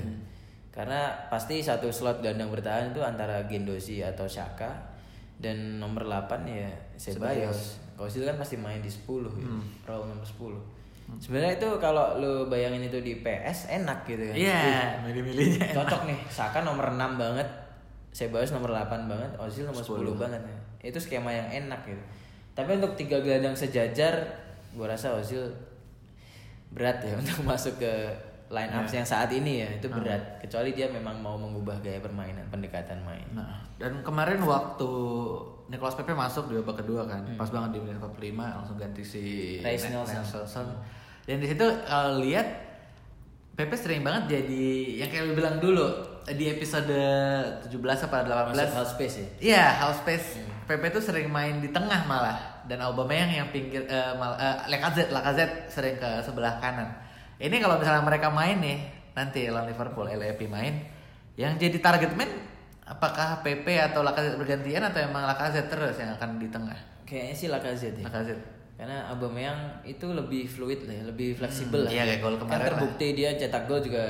Karena pasti satu slot gelandang bertahan itu antara Gendosi atau Shaka dan nomor 8 ya Ceballos. Ozil kan pasti main di 10 gitu. Role nomor 10. Sebenarnya itu kalau lu bayangin itu di PS enak gitu kan. Iya, milih-milihnya. Cocok nih, Saka nomor 6 banget, Ceballos nomor 8 banget, Ozil nomor 10, 10. banget ya. Itu skema yang enak gitu. Tapi untuk tiga gelandang sejajar, gua rasa Ozil berat ya untuk masuk ke line up yang saat ini ya, itu berat. Kecuali dia memang mau mengubah gaya permainan, pendekatan main. Nah, dan kemarin waktu Nicolas Pepe masuk di babak kedua kan, pas banget di menit 45 langsung ganti si Reiss Ne- Nelson. Nelson. Dan di situ kalau lihat Pepe sering banget jadi yang kayak lu bilang dulu di episode 17 apa 18 Masuk half space ya. Iya, half space. Pepe tuh sering main di tengah malah dan Aubameyang yang pinggir eh, mal, eh, Lacazette, Lacazette sering ke sebelah kanan. Ini kalau misalnya mereka main nih nanti lawan Liverpool, LAP main, yang jadi target man apakah Pepe atau Lacazette bergantian atau emang Lacazette terus yang akan di tengah? Kayaknya sih Lacazette ya. Lacazette. Karena Aubameyang itu lebih fluid lah ya, lebih fleksibel Hmm, lah. iya, kayak gol Kan kemarin lah. terbukti dia cetak gol juga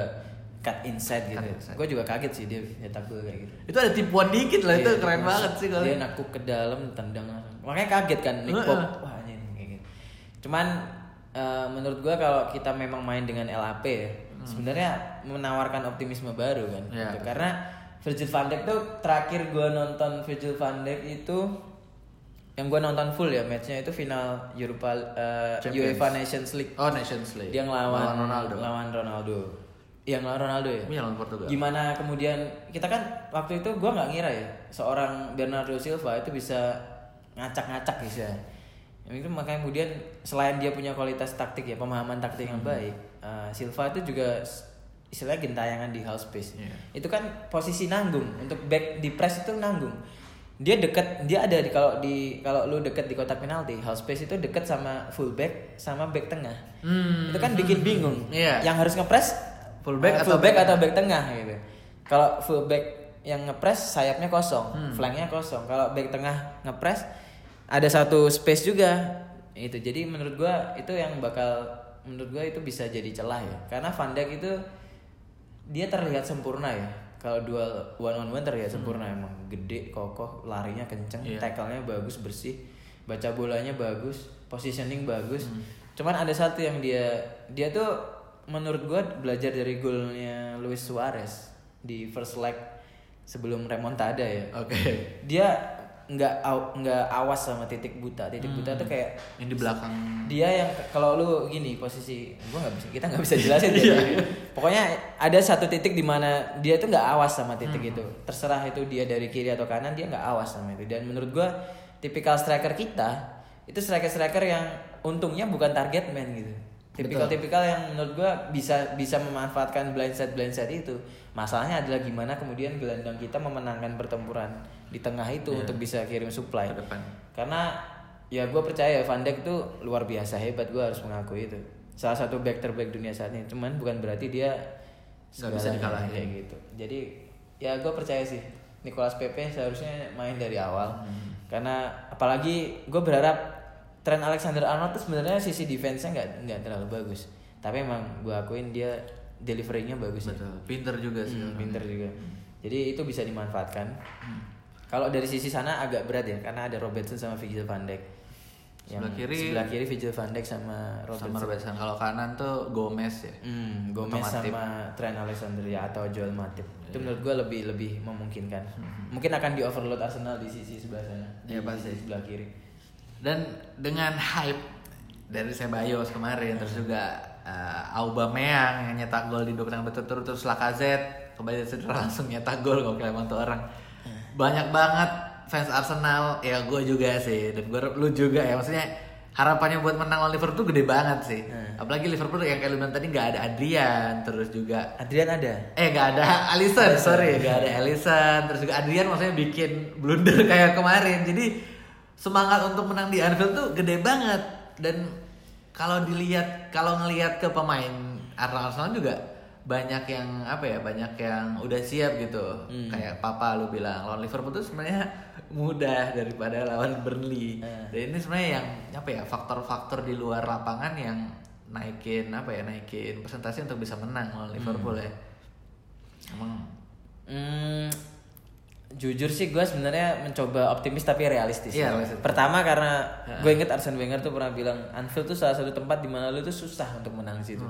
cut inside gitu. Gue juga kaget sih dia cetak gol kayak gitu. Itu ada tipuan dikit lah, itu Iya, keren masuk. banget sih kalau. Dia nakuk ke dalam tendang. Makanya kaget kan Nick. Pope. Wah anjing kayak gitu. Cuman eh, menurut gua kalau kita memang main dengan LAP ya, sebenarnya menawarkan optimisme baru kan. Hmm. Iya. Gitu. Karena Virgil van Dijk tuh terakhir gua nonton Virgil van Dijk itu yang gua nonton full ya matchnya itu final Europa Champions. UEFA Nations League. Oh, Nations League. Dia ngelawan Lawan Ronaldo. Lawan Ronaldo. Yang lawan Ronaldo ya? Iya, lawan Portugal. Gimana kemudian kita kan waktu itu gua nggak ngira ya seorang Bernardo Silva itu bisa ngacak-ngacak bisa. Yang itu makanya kemudian selain dia punya kualitas taktik ya pemahaman taktik yang baik, eh, Silva itu juga istilahnya gentayangan di half space. Iya. Itu kan posisi nanggung untuk back di press itu nanggung. Dia dekat, dia ada di kalau di kalau lu dekat di kotak penalti, half space itu dekat sama fullback sama back tengah. Hmm. Itu kan bikin bingung. Iya. Yang harus ngepres Fullback eh, atau back atau back tengah gitu. Kalau fullback yang ngepres sayapnya kosong, Hmm. flanknya kosong. Kalau back tengah ngepres ada satu space juga. Itu jadi menurut gua itu yang bakal menurut gua itu bisa jadi celah ya. Karena Van Dijk itu dia terlihat sempurna ya. Kalau dual one on one terlihat sempurna emang gede, kokoh, larinya kenceng, Iya. tackle-nya bagus, bersih, baca bolanya bagus, positioning bagus. Cuman ada satu yang dia dia tuh menurut gua belajar dari golnya Luis Suarez di first leg sebelum remontada ya. Oke. Dia nggak aw- nggak awas sama titik buta. Titik buta tuh kayak Yang di belakang. dia yang kalau lu gini posisi gua nggak bisa kita nggak bisa jelasin ya. pokoknya ada satu titik di mana dia tuh nggak awas sama titik itu. Terserah itu dia dari kiri atau kanan dia nggak awas sama itu. Dan menurut gua tipikal striker kita itu striker striker yang untungnya bukan target man gitu. Tipikal-tipikal yang menurut gua bisa bisa memanfaatkan blind side blind side itu. Masalahnya adalah gimana kemudian gelandang kita memenangkan pertempuran di tengah itu Iya. untuk bisa kirim supply Ke depan. karena ya gue percaya Van Dijk tuh luar biasa hebat gue harus mengakui itu salah satu back terbaik dunia saat ini cuman bukan berarti dia Nggak bisa dikalahin. kayak gitu jadi ya gue percaya sih Nicolas Pepe seharusnya main dari awal Hmm. karena apalagi gue berharap Trent Alexander Arnold tuh sebenarnya sisi defense-nya nggak nggak terlalu bagus tapi emang gue akuin dia delivery-nya bagus ya. Betul. Pinter juga sih. Hmm, pinter juga. Jadi itu bisa dimanfaatkan. Kalau dari sisi sana agak berat ya, karena ada Robertson sama Virgil van Dijk. Sebelah kiri- sebelah kiri Virgil van Dijk sama Robertson. Sama Robertson. Kalau kanan tuh Gomez ya. Hmm, Gomez Matip. sama Trent Alexander ya atau Joel Matip. Itu menurut gue lebih lebih memungkinkan. Mungkin akan di overload Arsenal di sisi sebelah sana. Di Iya, pasti. sebelah kiri. Dan dengan hype dari Sebayos kemarin terus juga uh, Aubameyang yang nyetak gol di dua pertandingan berturut-turut terus Lacazette kembali cedera langsung nyetak gol gokil emang tuh orang. Banyak banget fans Arsenal. Ya gue juga sih. Dan gue lu juga ya. Maksudnya harapannya buat menang lawan Liverpool tuh gede banget sih. Apalagi Liverpool yang kayak lu bilang tadi nggak ada Adrian terus juga Adrian ada. Eh gak ada. Alisson, sorry. Gak ada Alisson. Terus juga Adrian maksudnya bikin blunder kayak kemarin. Jadi semangat untuk menang di Anfield tuh gede banget. Dan kalau dilihat, kalau ngelihat ke pemain Arsenal juga banyak yang apa ya banyak yang udah siap gitu kayak papa lu bilang lawan Liverpool tuh sebenarnya mudah daripada lawan Burnley dan ini sebenarnya yang apa ya faktor-faktor di luar lapangan yang naikin apa ya naikin presentasi untuk bisa menang lawan Liverpool ya emang Hmm, jujur sih gue sebenarnya mencoba optimis tapi realistis. Iya, realistis. Pertama karena gue inget Arsene Wenger tuh pernah bilang Anfield tuh salah satu tempat di mana lu tuh susah untuk menang situ.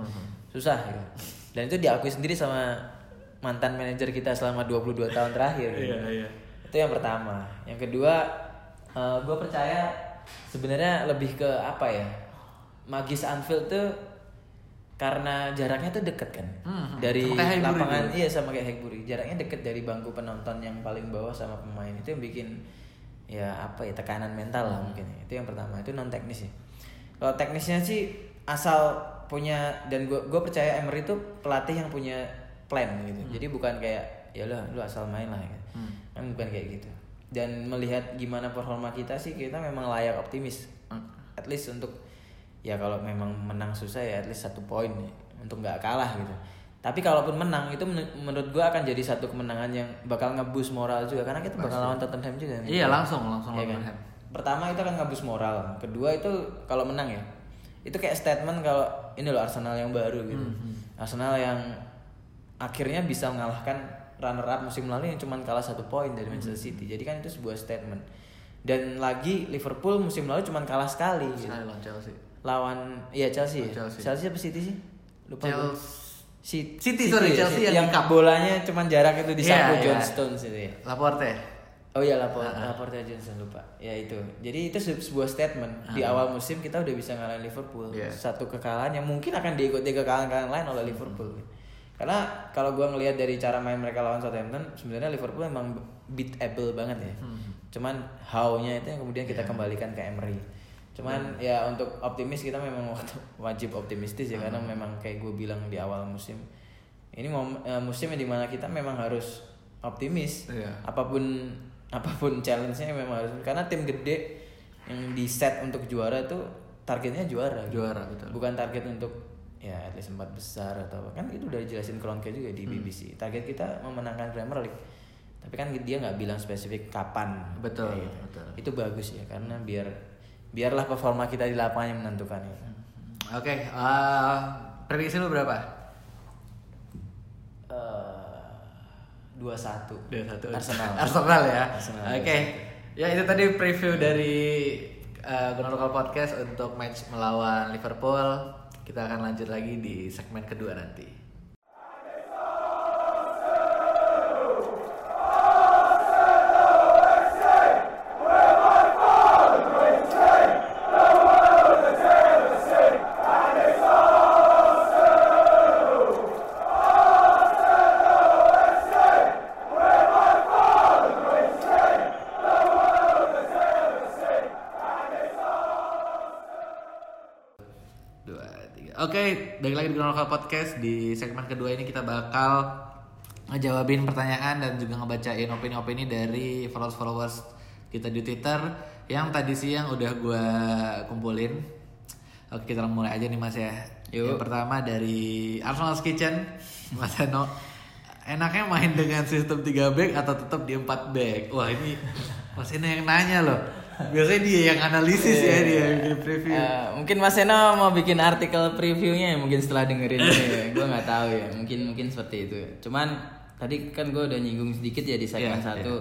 Susah gitu. Dan itu diakui sendiri sama mantan manajer kita selama 22 tahun terakhir. gitu. iya Itu yang pertama. Yang kedua, gue percaya sebenarnya lebih ke apa ya? Magis Anfield tuh karena jaraknya tuh deket kan Hmm, dari kayak Highbury lapangan iya sama kayak Highbury jaraknya deket dari bangku penonton yang paling bawah sama pemain itu yang bikin ya apa ya tekanan mental lah mungkin ya. itu yang pertama itu non teknis ya kalau teknisnya sih asal punya dan gue gue percaya Emery itu pelatih yang punya plan gitu. Jadi bukan kayak ya lah lu asal main lah gitu. kan bukan kayak gitu. Dan melihat gimana performa kita sih kita memang layak optimis. At least untuk ya kalau memang menang susah ya at least satu poin ya, untuk nggak kalah gitu. Tapi kalaupun menang itu men- menurut gua akan jadi satu kemenangan yang bakal ngebus moral juga karena kita bakal lawan Tottenham juga nih. Iya, langsung, langsung Iya lawan kan? Tottenham. pertama itu akan ngebus moral. Kedua itu kalau menang ya itu kayak statement kalau ini loh Arsenal yang baru gitu. Arsenal yang akhirnya bisa mengalahkan runner up musim lalu yang cuma kalah satu poin dari Manchester City. Jadi kan itu sebuah statement. Dan lagi Liverpool musim lalu cuma kalah sekali gitu. Lawan Chelsea. Lawan iya Chelsea ya? Chelsea. Chelsea apa City sih? Lupa. Chelsea. City, City, sorry, ya, Chelsea City. yang yang bolanya cuma jarak itu di Iya, sapu iya. John Stones itu ya. Laporte Oh iya lapor Laporte Johnson lupa. Ya itu. Jadi itu se- sebuah statement di awal musim kita udah bisa ngalahin Liverpool. Iya. Satu kekalahan yang mungkin akan diikuti kekalahan-kekalahan lain oleh Liverpool. Karena kalau gua ngelihat dari cara main mereka lawan Southampton, sebenarnya Liverpool emang beatable banget ya. Cuman how-nya itu yang kemudian kita kembalikan ke Emery. Cuman ya untuk optimis kita memang wajib optimistis ya karena memang kayak gue bilang di awal musim ini mom, eh, musim yang di mana kita memang harus optimis Iya. apa pun apa pun challenge-nya memang harus karena tim gede yang di set untuk juara tuh targetnya juara gitu. Juara, betul. bukan target untuk ya at least empat besar atau kan itu udah dijelasin Kroenke juga Hmm. di BBC target kita memenangkan Premier League tapi kan dia nggak bilang spesifik kapan Betul, Kayak gitu. betul. itu bagus ya karena biar biarlah performa kita di lapangan yang menentukan ya Oke, eh, prediksi lu berapa? Dua satu Dua satu. Arsenal Arsenal ya. Arsenal, Oke. Ya itu tadi preview dari uh, Gunnar Lokal Podcast untuk match melawan Liverpool. Kita akan lanjut lagi di segmen kedua nanti. Dua, tiga. Oke, Oke, balik lagi di Local Podcast di segmen kedua ini kita bakal ngejawabin pertanyaan dan juga ngebacain opini-opini dari followers-followers kita di Twitter yang tadi siang udah gua kumpulin. Oke, kita mulai aja nih Mas ya. Yuk. Yang pertama dari Arsenal's Kitchen, Mas Eno. Enaknya main dengan sistem 3 back atau tetap di 4 back? Wah, ini Mas Eno yang nanya loh. Biasanya dia yang analisis ya dia bikin preview. Eh, mungkin Mas Eno mau bikin artikel previewnya ya, mungkin setelah dengerin ini ya. gue nggak tahu ya mungkin mungkin seperti itu. Cuman tadi kan gue udah nyinggung sedikit ya di segmen Iya, satu.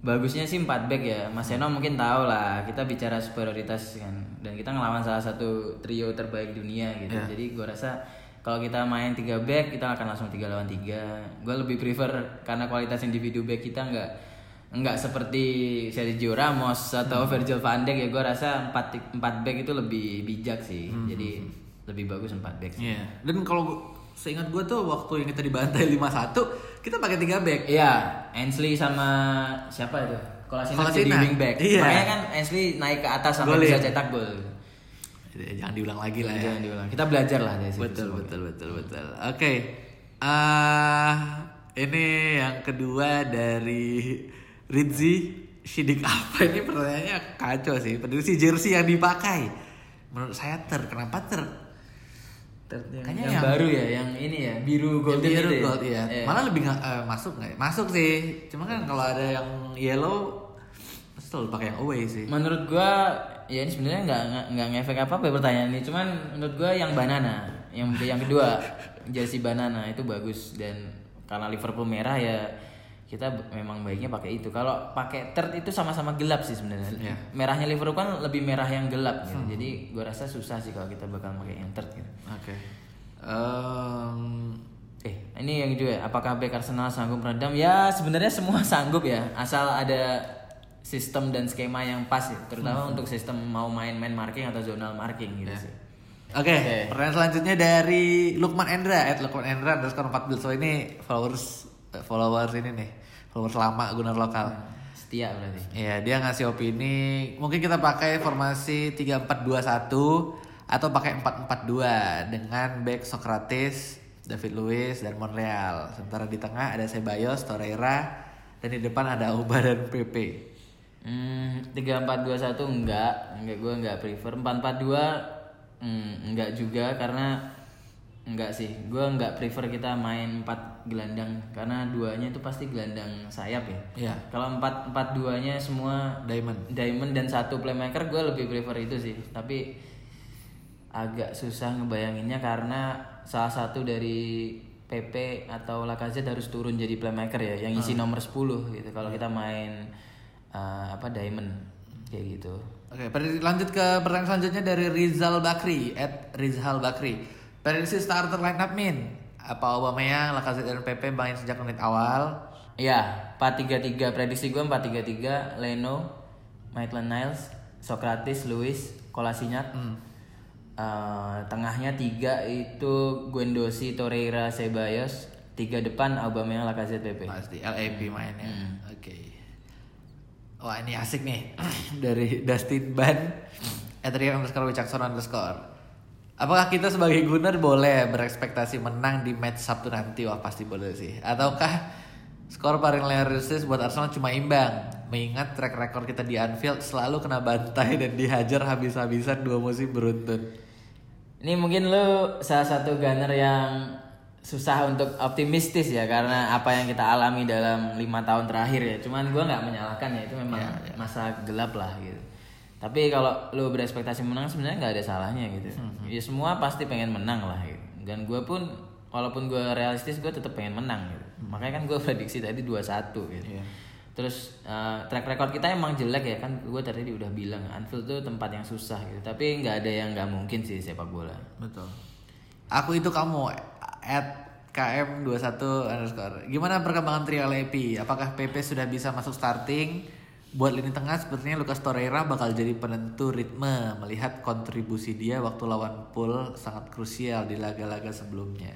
bagusnya sih 4 back ya. Mas Eno mungkin tahu lah kita bicara superioritas kan. Dan kita ngelawan salah satu trio terbaik dunia gitu. Iya. jadi gue rasa kalau kita main 3 back kita akan langsung 3 lawan 3 gue lebih prefer karena kualitas individu back kita nggak nggak seperti Sergio Ramos atau Virgil van Dijk ya gue rasa 4 4 back itu lebih bijak sih jadi lebih bagus 4 back sih. Iya. Dan kalau gua, seingat gue tuh waktu yang kita dibantai 5-1, kita pakai 3 back. Iya, Ainsley sama siapa itu? Kolasinac jadi Kolasinac. wingback. Iya. Makanya kan Ainsley naik ke atas sampai bisa cetak gol. Jadi, Jangan diulang lagi lah ya. Jangan diulang. Kita belajar lah dari situ. Betul, betul, betul, betul. Oke. ah ini yang kedua dari Rizzi Sidik apa ini pertanyaannya kacau sih. Padahal si jersey yang dipakai. Menurut saya ter, kenapa ter? Yang, Kayaknya yang yang- baru ya, yang ini ya, biru golden biru itu ya. gold, iya. Iya. Malah lebih nggak eh, masuk nggak? ya? Masuk sih. Cuma kan kalau ada yang yellow, selalu pakai yang away sih. Menurut gua ya ini sebenarnya nggak nggak- ngefek apa apa ya pertanyaan ini, cuman menurut gua yang banana, yang yang kedua jersey banana itu bagus dan karena Liverpool merah ya kita memang baiknya pakai itu. Kalau pakai third itu sama-sama gelap sih sebenarnya. Iya. Merahnya Liverpool kan lebih merah yang gelap gitu. Jadi gua rasa susah sih kalau kita bakal pakai yang third gitu. Oke. Em, Eh, ini yang kedua, apakah back Arsenal sanggup meredam? Ya, sebenarnya semua sanggup ya, asal ada sistem dan skema yang pas ya, terutama untuk sistem mau main-main marking atau zonal marking gitu sih. Oke, Oke. pertanyaan selanjutnya dari Lukman Endra, at Lukman Endra underscore 14 So ini followers followers ini nih, followers lama Gunnar lokal. Setia berarti. Iya, dia ngasih opini, mungkin kita pakai formasi 3421 atau pakai 442 dengan back Socrates, David Luiz dan Monreal. Sementara di tengah ada Ceballos, Torreira, dan di depan ada Auba dan PP. Hmm, 3421 enggak, enggak gue enggak prefer. 442 hmm, enggak juga karena enggak sih. Gue enggak prefer kita main 4 gelandang karena duanya itu pasti gelandang sayap ya. Iya. Kalau 4 4 duanya semua Diamond. diamond dan satu playmaker gue lebih prefer itu sih. Tapi agak susah ngebayanginnya karena salah satu dari PP atau Lacazette harus turun jadi playmaker ya yang isi nomor 10 gitu. Kalau kita main uh, apa diamond kayak gitu. Oke, lanjut ke pertanyaan selanjutnya dari Rizal Bakri, at Rizal Bakri. Prediksi starter line up min, apa Aubameyang, Lacazette dan PP main sejak menit awal? Iya, 4-3-3 prediksi gue 4-3-3 Leno, Maitland Niles, Socrates, Luis, Kolasinac. Eh, tengahnya tiga itu Guendouzi, Torreira, Ceballos. Tiga depan Aubameyang, Lacazette, Pepe. Pasti LAP mainnya. Oke. Wah ini asik nih dari Dustin Ban, Adrian underscore Wicakson underscore. Apakah kita sebagai Gunner boleh berekspektasi menang di match Sabtu nanti? Wah pasti boleh sih. Ataukah skor paling realistis buat Arsenal cuma imbang? Mengingat track record kita di Anfield selalu kena bantai dan dihajar habis-habisan dua musim beruntun. Ini mungkin lu salah satu gunner yang susah untuk optimistis ya karena apa yang kita alami dalam lima tahun terakhir ya. Cuman gua nggak menyalahkan ya itu memang masa gelap lah gitu. Tapi kalau lu berekspektasi menang sebenarnya nggak ada salahnya gitu. Ya semua pasti pengen menang lah gitu. Dan gue pun walaupun gue realistis gue tetap pengen menang gitu. Makanya kan gue prediksi tadi 2-1 gitu. Terus eh, track record kita emang jelek ya kan gue tadi udah bilang Anfield tuh tempat yang susah gitu. Tapi nggak ada yang nggak mungkin sih sepak bola. Betul. Aku itu kamu at KM21 underscore. Gimana perkembangan trio LAP? Apakah PP sudah bisa masuk starting? Buat lini tengah sepertinya Lucas Torreira bakal jadi penentu ritme melihat kontribusi dia waktu lawan Pool sangat krusial di laga-laga sebelumnya.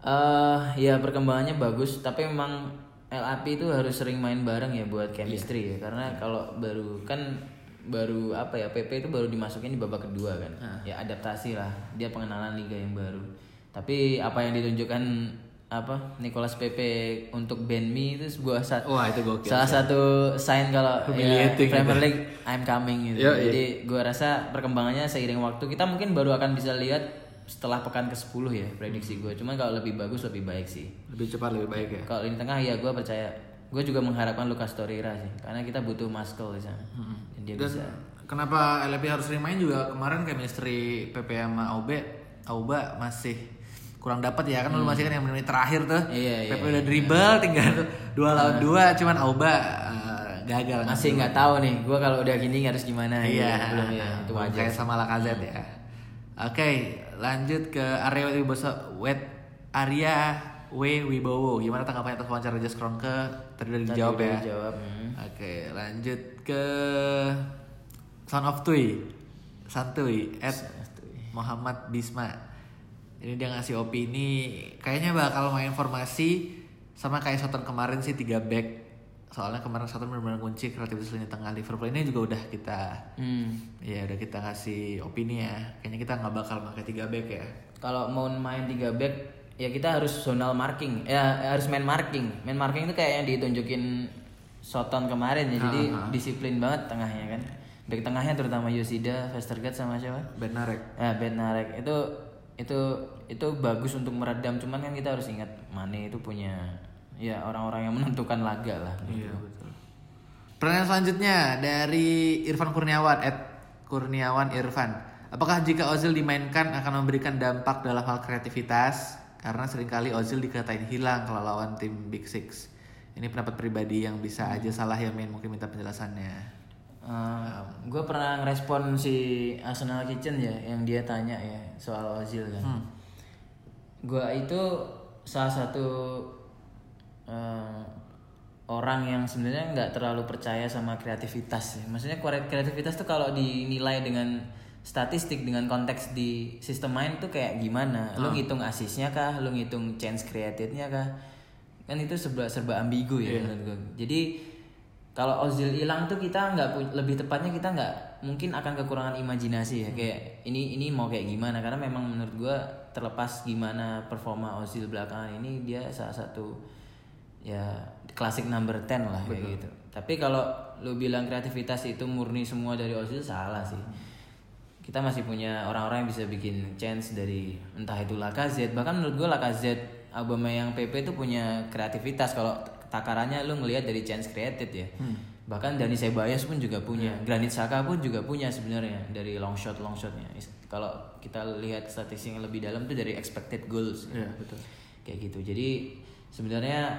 eh ya perkembangannya bagus tapi memang LAP itu harus sering main bareng ya buat chemistry ya karena kalau baru kan baru apa ya PP itu baru dimasukin di babak kedua kan Ah. ya adaptasi lah dia pengenalan liga yang baru tapi apa yang ditunjukkan apa Nicolas Pepe untuk Benmi itu sebuah sa- Wah, itu gokil salah satu sign kalau ya, Premier itu. League I'm coming gitu. Yo, iya. jadi gua rasa perkembangannya seiring waktu kita mungkin baru akan bisa lihat setelah pekan ke-10 ya prediksi gue cuman kalau lebih bagus lebih baik sih. Lebih cepat lebih baik ya. kalau lini tengah ya gue percaya. Gue juga mengharapkan Lucas Torreira sih karena kita butuh Muscle di sana. Dan dia Dan bisa. kenapa LP harus remain juga? Kemarin chemistry PP sama Aube Auba masih kurang dapat ya kan lu masih kan yang menit terakhir tuh. Hmm. Iya, iya, PP udah dribble tinggal dua lawan dua cuman Auba eh, gagal. Masih nggak tahu nih gue kalau udah gini harus gimana iya. gitu. belum ya itu wajar. kayak sama Lacazette ya. Oke lanjut ke Arya Wibowo Wet Arya W Wibowo. Gimana tanggapannya atas wawancara Just Kronke tadi udah dijawab ya. dijawab, hmm. Oke, lanjut ke Son of Tui. Santuy at Muhammad Bisma. Ini dia ngasih opini kayaknya bakal main formasi sama kayak Soton kemarin sih 3 back. Soalnya kemarin Soton benar-benar kunci kreativitas lini tengah Liverpool ini juga udah kita Hmm. ya udah kita kasih opini ya. Kayaknya kita nggak bakal pakai 3 back ya. kalau mau main 3 back ya kita harus zonal marking ya harus main marking main marking itu kayak yang ditunjukin Soton kemarin ya jadi disiplin banget tengahnya kan back tengahnya terutama Yosida Vestergaard sama siapa Ben Narek. Ya Bednarek itu itu itu bagus untuk meredam cuman kan kita harus ingat Mane itu punya ya orang-orang yang menentukan laga lah. Iya betul. Pertanyaan selanjutnya dari Irfan Kurniawan at Kurniawan Irfan. Apakah jika Ozil dimainkan akan memberikan dampak dalam hal kreativitas? Karena sering kali Ozil dikatain hilang kalau lawan tim Big Six. Ini pendapat pribadi yang bisa aja salah ya main mungkin minta penjelasannya. Gue pernah ngerespon si Arsenal Kitchen ya yang dia tanya ya soal Ozil kan. Gue itu salah satu eh, orang yang sebenarnya nggak terlalu percaya sama kreativitas ya. Maksudnya kre- kreativitas tuh kalau dinilai dengan statistik dengan konteks di sistem main tuh kayak gimana? Lu ngitung asisnya kah? Lu ngitung chance creatednya kah? Kan itu serba serba ambigu ya menurut gue. Jadi kalau Ozil hilang tuh kita nggak lebih tepatnya kita nggak mungkin akan kekurangan imajinasi ya. Kayak ini ini mau kayak gimana? Karena memang menurut gua terlepas gimana performa Ozil belakangan ini dia salah satu ya klasik number 10 lah kayak gitu. Tapi kalau lu bilang kreativitas itu murni semua dari Ozil salah sih. Kita masih punya orang-orang yang bisa bikin chance dari entah itu Lacazette. Bahkan menurut gua Lacazette Aubameyang PP itu punya kreativitas. Kalau takarannya lu ngelihat dari chance created ya. Bahkan Dani Ceballos pun juga punya, Granit Xhaka pun juga punya sebenarnya dari long shot long shotnya. Kalau kita lihat statistik yang lebih dalam tuh dari expected goals. Iya betul. Kayak gitu. Jadi sebenarnya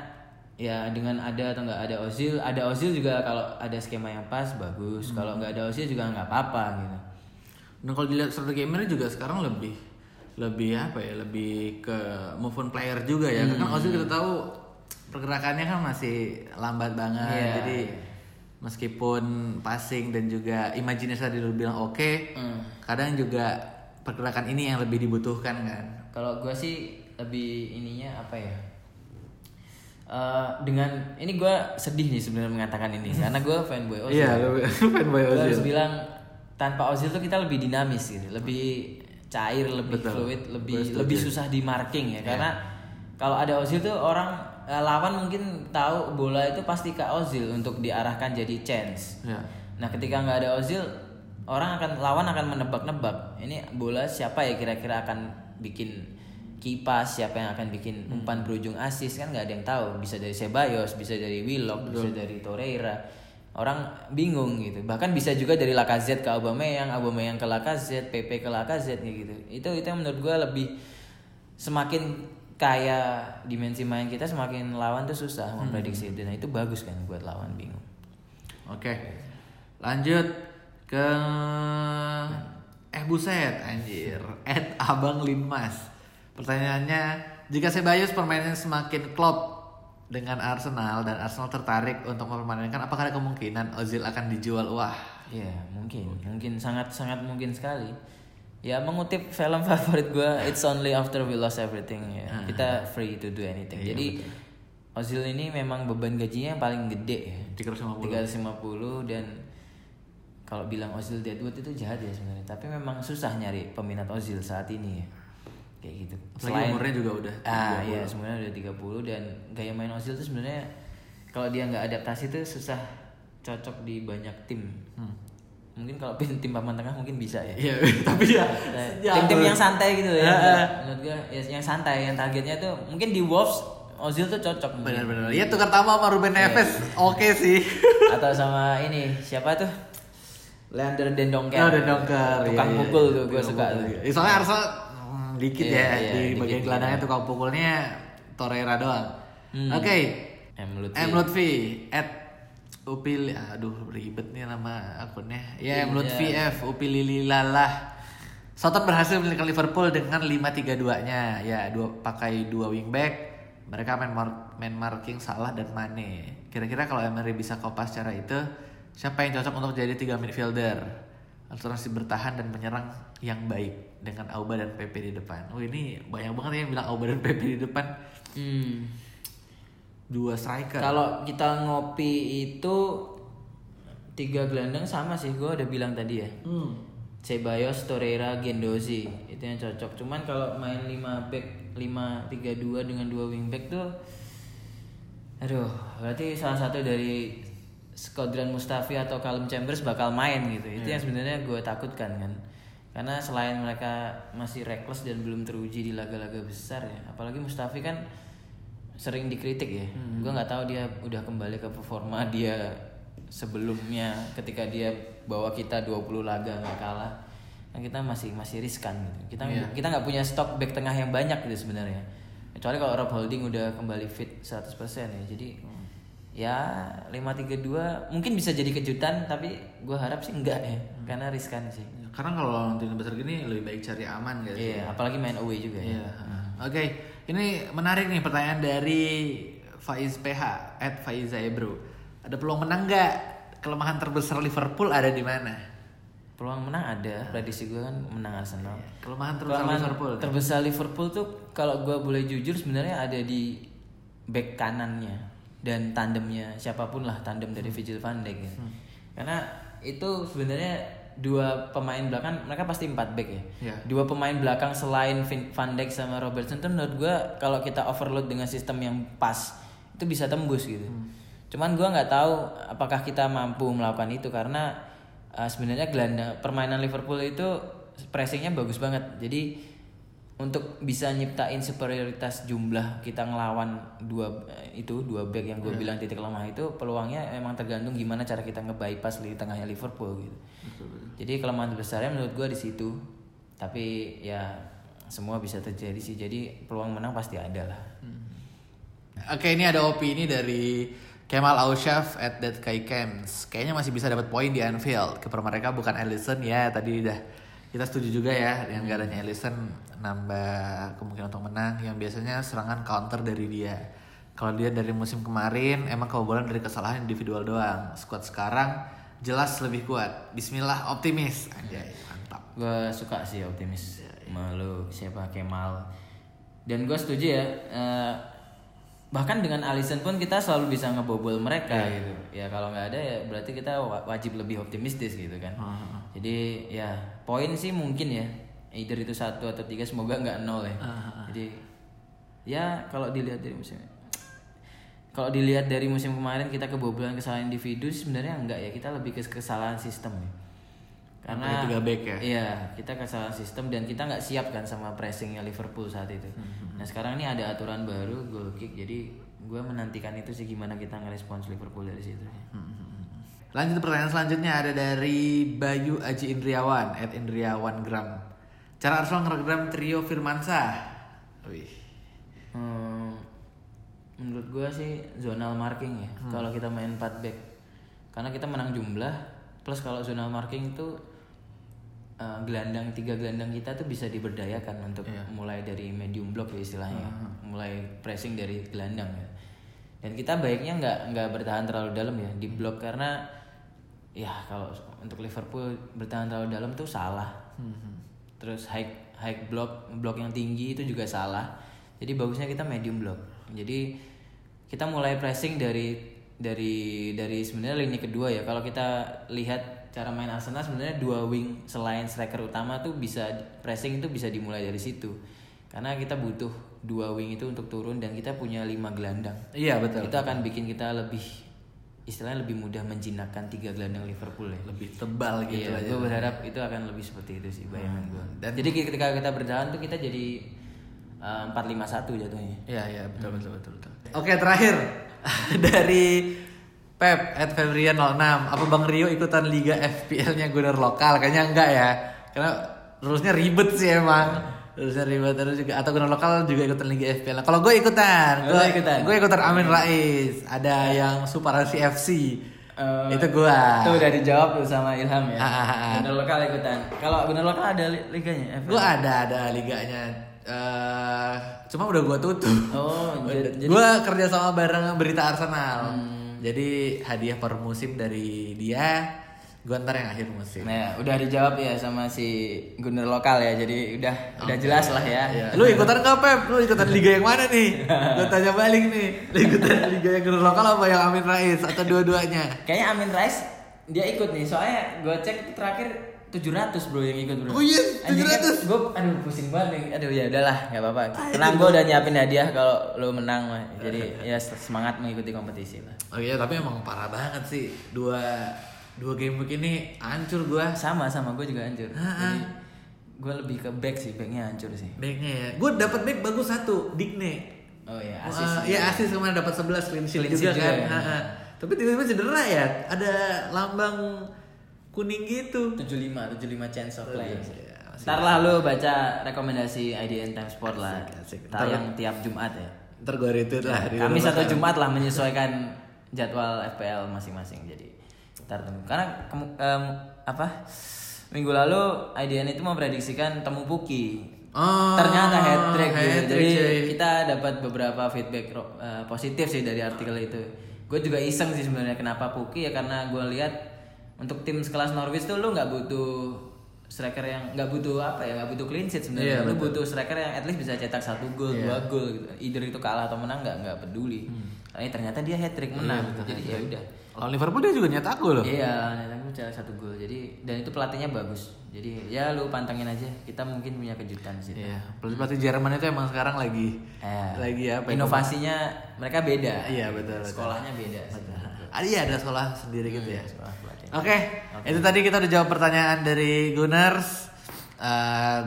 ya dengan ada atau nggak ada Ozil, ada Ozil juga kalau ada skema yang pas bagus. Kalau nggak ada Ozil juga nggak apa-apa gitu. Dan kalau dilihat strategi gamer juga sekarang lebih lebih apa ya lebih ke move on player juga ya. Karena kan Ozil kita tahu pergerakannya kan masih lambat banget. Iya, Jadi meskipun passing dan juga imajinasi tadi lu bilang oke, Hmm. kadang juga pergerakan ini yang lebih dibutuhkan kan. Kalau gue sih lebih ininya apa ya? Eh, dengan ini gue sedih nih sebenarnya mengatakan ini karena gue fanboy Ozil. Iya, fanboy Gue harus Ozil. bilang tanpa Ozil tuh kita lebih dinamis gitu, lebih cair, lebih Betul. fluid, lebih lebih susah di marking ya. Karena kalau ada Ozil tuh orang lawan mungkin tahu bola itu pasti ke Ozil untuk diarahkan jadi chance. Ya. Nah, ketika nggak ada Ozil, orang akan lawan akan menebak-nebak. Ini bola siapa ya kira-kira akan bikin kipas, siapa yang akan bikin umpan berujung asis kan nggak ada yang tahu. Bisa dari Ceballos, bisa dari Willock, bisa dari Torreira. Orang bingung gitu. Bahkan bisa juga dari Lacazette ke Aubameyang, Aubameyang ke Lacazette, PP ke Lacazette gitu. Itu itu yang menurut gua lebih semakin kaya dimensi main kita semakin lawan tuh susah memprediksi itu. Nah, itu bagus kan buat lawan bingung. Oke. Lanjut ke eh buset anjir. Ed Abang Limas. Pertanyaannya, jika Ceballos permainannya semakin klop dengan Arsenal dan Arsenal tertarik untuk mempermainkan apakah ada kemungkinan Ozil akan dijual? Wah, Iya mungkin, mungkin sangat sangat mungkin sekali. Ya mengutip film favorit gue, It's Only After We Lost Everything ya. Kita free to do anything. Iya, Jadi Ozil ini memang beban gajinya yang paling gede ya. 350. 350 dan kalau bilang Ozil Deadwood itu jahat ya sebenarnya tapi memang susah nyari peminat Ozil saat ini ya kayak gitu Apalagi umurnya juga udah ah iya sebenarnya udah 30 dan gaya main Ozil tuh sebenarnya kalau dia nggak adaptasi tuh susah cocok di banyak tim Hmm. Mungkin kalau tim papan tengah mungkin bisa ya Iya, tapi ya. ya, tim-tim yang santai gitu ya Heeh. menurut gue ya, yang santai yang targetnya tuh mungkin di Wolves Ozil tuh cocok. Benar-benar. Ya tukar tambah sama Ruben Neves. Oke sih. atau sama ini siapa tuh Leander Dendonker Oh, dan dongker. tukang Iya, iya, pukul iya. tuh gue suka iya. Soalnya Arsenal hmm, dikit Iya, ya iya, di dikit, bagian gelandangnya tukang pukulnya Torreira doang. Hmm. Oke. M. Lutfi. M Lutfi at Upil aduh ribet nih nama akunnya. Ya M Iya. Lutfi F Upilililalah. Soton berhasil mengalahkan Liverpool dengan 5-3-2-nya. Ya, dua pakai dua wingback. Mereka main mar- main marking Salah dan Mane. Kira-kira kalau Emery bisa kopas secara itu, siapa yang cocok untuk jadi tiga midfielder? Alternasi bertahan dan menyerang yang baik dengan Auba dan Pepe di depan. Oh ini banyak banget ya yang bilang Auba dan Pepe di depan. Hmm. Dua striker. Kalau kita ngopi itu tiga gelandang sama sih, gue udah bilang tadi ya. Hmm. Ceballos, Torreira, Gendozi itu yang cocok. Cuman kalau main 5 back 5 3 2 dengan dua wing back tuh aduh, berarti salah satu dari Skodran Mustafi atau Callum Chambers bakal main gitu. Itu yang sebenarnya gue takutkan kan. Karena selain mereka masih reckless dan belum teruji di laga-laga besar ya, apalagi Mustafi kan sering dikritik ya. Gue nggak tahu dia udah kembali ke performa dia sebelumnya ketika dia bawa kita 20 laga nggak kalah. Kan kita masih masih riskan gitu. Kita Iya. kita nggak punya stok back tengah yang banyak gitu sebenarnya. Kecuali kalau Rob Holding udah kembali fit 100% ya. Jadi ya 532 mungkin bisa jadi kejutan tapi gue harap sih enggak ya. Karena riskan sih. Karena kalau lawan tim besar gini lebih baik cari aman gitu. Iya, apalagi main away juga ya. Iya. Oke, ini menarik nih pertanyaan dari Faiz PH at Faiza Ebro. Ada peluang menang nggak? Kelemahan terbesar Liverpool ada di mana? Peluang menang ada, prediksi gue kan menang Arsenal. Kelemahan terbesar Kelemahan Liverpool. terbesar Liverpool tuh kalau gue boleh jujur sebenarnya ada di back kanannya dan tandemnya siapa pun lah tandem dari Virgil van Dijk ya. Karena itu sebenarnya dua pemain belakang mereka pasti empat back ya. Iya. Dua pemain belakang selain Van Dijk sama Robertson tuh menurut gue kalau kita overload dengan sistem yang pas itu bisa tembus gitu. Cuman gue nggak tahu apakah kita mampu melakukan itu karena uh, sebenarnya gelandang permainan Liverpool itu pressingnya bagus banget. Jadi untuk bisa nyiptain superioritas jumlah kita ngelawan dua eh, itu dua back yang gue bilang titik lemah itu peluangnya emang tergantung gimana cara kita nge-bypass di tengahnya Liverpool gitu. Jadi kelemahan besarnya menurut gue di situ. Tapi ya semua bisa terjadi sih. Jadi peluang menang pasti ada lah. Oke, ini ada opini dari Kemal Aushaf at that Kai Camps. Kayaknya masih bisa dapat poin di Anfield. Keper mereka bukan Ellison ya. Tadi udah kita setuju juga ya dengan gak adanya Ellison nambah kemungkinan untuk menang yang biasanya serangan counter dari dia. Kalau dia dari musim kemarin emang kebobolan dari kesalahan individual doang. Squad sekarang jelas lebih kuat. Bismillah optimis. Anjay, mantap. Gue suka sih optimis malu siapa Kemal. Dan gue setuju ya. eh, bahkan dengan Alisson pun kita selalu bisa ngebobol mereka gitu. Ya kalau nggak ada ya berarti kita wa- wajib lebih optimistis gitu kan. Jadi ya poin sih mungkin ya. Either itu satu atau tiga semoga nggak nol ya. Jadi ya kalau dilihat dari musim kalau dilihat dari musim kemarin kita kebobolan kesalahan individu sebenarnya enggak ya kita lebih ke kesalahan sistem ya. Karena tiga back ya? Iya, kita kesalahan sistem dan kita nggak siap kan sama pressingnya Liverpool saat itu. Nah sekarang ini ada aturan baru goal kick, jadi gue menantikan itu sih gimana kita ngerespons Liverpool dari situ. Lanjut pertanyaan selanjutnya ada dari Bayu Aji Indriawan at Indriawan Gram. Cara Arsenal ngerekam trio Firmansyah. Wih. Hmm, menurut gue sih zonal marking ya. Kalau kita main 4 back, karena kita menang jumlah, plus kalau zonal marking itu eh, gelandang tiga gelandang kita tuh bisa diberdayakan untuk mulai dari medium block ya istilahnya, mulai pressing dari gelandang ya. Dan kita baiknya nggak nggak bertahan terlalu dalam ya di blok karena ya kalau untuk Liverpool bertahan terlalu dalam tuh salah. Terus high high block blok yang tinggi itu juga salah. Jadi bagusnya kita medium block. Jadi kita mulai pressing dari dari dari sebenarnya lini kedua ya kalau kita lihat cara main Arsenal sebenarnya dua wing selain striker utama tuh bisa pressing itu bisa dimulai dari situ karena kita butuh dua wing itu untuk turun dan kita punya lima gelandang Iya betul. itu akan bikin kita lebih istilahnya lebih mudah menjinakkan tiga gelandang Liverpool ya Lebih tebal gitu iya, aja. gue berharap itu akan lebih seperti itu sih bayangan gue. dan- Jadi ketika kita berjalan tuh kita jadi eh, empat lima satu jatuhnya. Iya iya betul betul betul betul. Oke terakhir dari Pep at Febrian 06 apa Bang Rio ikutan Liga FPL-nya Gunner lokal kayaknya enggak ya karena rulesnya ribet sih emang rulesnya ribet terus juga atau Gunner lokal juga ikutan Liga FPL kalau gue ikutan Oh, gue ikutan? gue ikutan Amin Rais ada yang Suparasi FC Eh, itu gua Itu udah dijawab tuh sama Ilham ya. Bener lokal ikutan. Kalau bener lokal ada li- liganya? FPL? gue ada ada liganya eh cuma udah gue tutup Oh, Gue kerja sama bareng berita Arsenal. Jadi hadiah per musim dari dia, gue ntar yang akhir musim. Nah, udah dijawab ya sama si Gunner lokal ya. Jadi udah udah jelas lah ya. Iya. Lu ikutan nggak Pep? Lu ikutan liga yang mana nih? gue tanya balik nih. Lu ikutan liga yang Gunner lokal apa yang Amin Rais atau dua-duanya? Kayaknya Amin Rais dia ikut nih. Soalnya gue cek itu terakhir 700 bro yang ikut bro. Oh iya, kan 700. Gue aduh pusing banget nih. Aduh ya udahlah, nggak apa-apa. Tenang gue udah nyiapin hadiah kalau lo menang mah. Jadi ya semangat mengikuti kompetisi lah. Oh iya, tapi emang parah banget sih. Dua dua game week ini hancur gue. Sama sama gue juga hancur. Ah, ah. Jadi gue lebih ke back sih, backnya hancur sih. Backnya ya. Gue dapat back bagus satu, Digne. Oh iya, Asis, asis. ya asis kemarin dapat 11 clean sheet juga, juga kan. ya. Tapi tiba-tiba cedera ya. Ada lambang kuning gitu. 75, 75 chance of play. Iya, masih Ntar lah lu baca rekomendasi IDN Time Sport lah. Asik, asik. Tayang tiap Jumat ya. Ntar gue retweet lah. rumah atau sana. Jumat lah menyesuaikan jadwal FPL masing-masing. Jadi ntar tunggu. Karena em, apa? Minggu lalu IDN itu memprediksikan temu Puki. Oh, Ternyata hat trick gitu. hat-trick, Jadi kita dapat beberapa feedback eh, positif sih dari artikel itu. Gue juga iseng sih sebenarnya kenapa Puki ya karena gue lihat untuk tim sekelas Norwich tuh lu nggak butuh striker yang nggak butuh apa ya nggak butuh clean sheet sebenarnya Iya, lu betul. butuh striker yang at least bisa cetak satu gol Iya. dua gol gitu either itu kalah atau menang nggak nggak peduli Tapi ternyata dia hat trick menang betul, jadi ya udah Lawan Liverpool dia juga nyetak gol loh. iya gue cetak satu gol jadi dan itu pelatihnya bagus jadi ya lu pantengin aja kita mungkin punya kejutan sih Iya, pelatih pelatih Jerman itu emang sekarang lagi Eh, lagi apa? ya, inovasinya mereka beda Iya, betul, betul. sekolahnya beda sih. Ah, iya ada sekolah sendiri gitu ya. sekolah Oke, itu tadi kita udah jawab pertanyaan dari Gunners.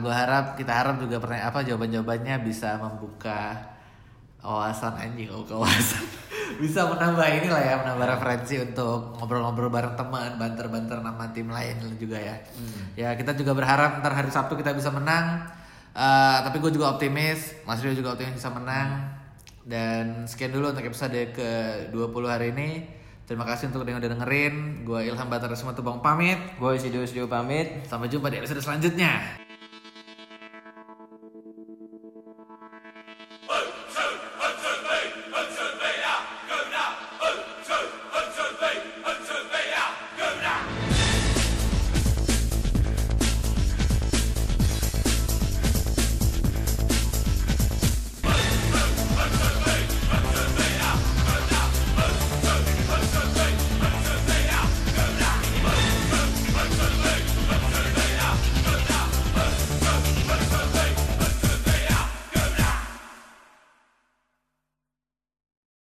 gue harap kita harap juga pertanyaan apa jawaban-jawabannya bisa membuka wawasan anjing oh kawasan bisa menambah inilah ya menambah referensi untuk ngobrol-ngobrol bareng teman banter-banter nama tim lain juga ya. Ya kita juga berharap ntar hari Sabtu kita bisa menang. Eh, tapi gue juga optimis Mas Rio juga optimis bisa menang. Dan sekian dulu untuk episode ke 20 hari ini Terima kasih untuk yang udah dengerin. Gue Ilham Batara Semua Tubang pamit. gue Sidio Sidio pamit Sampai jumpa di episode selanjutnya.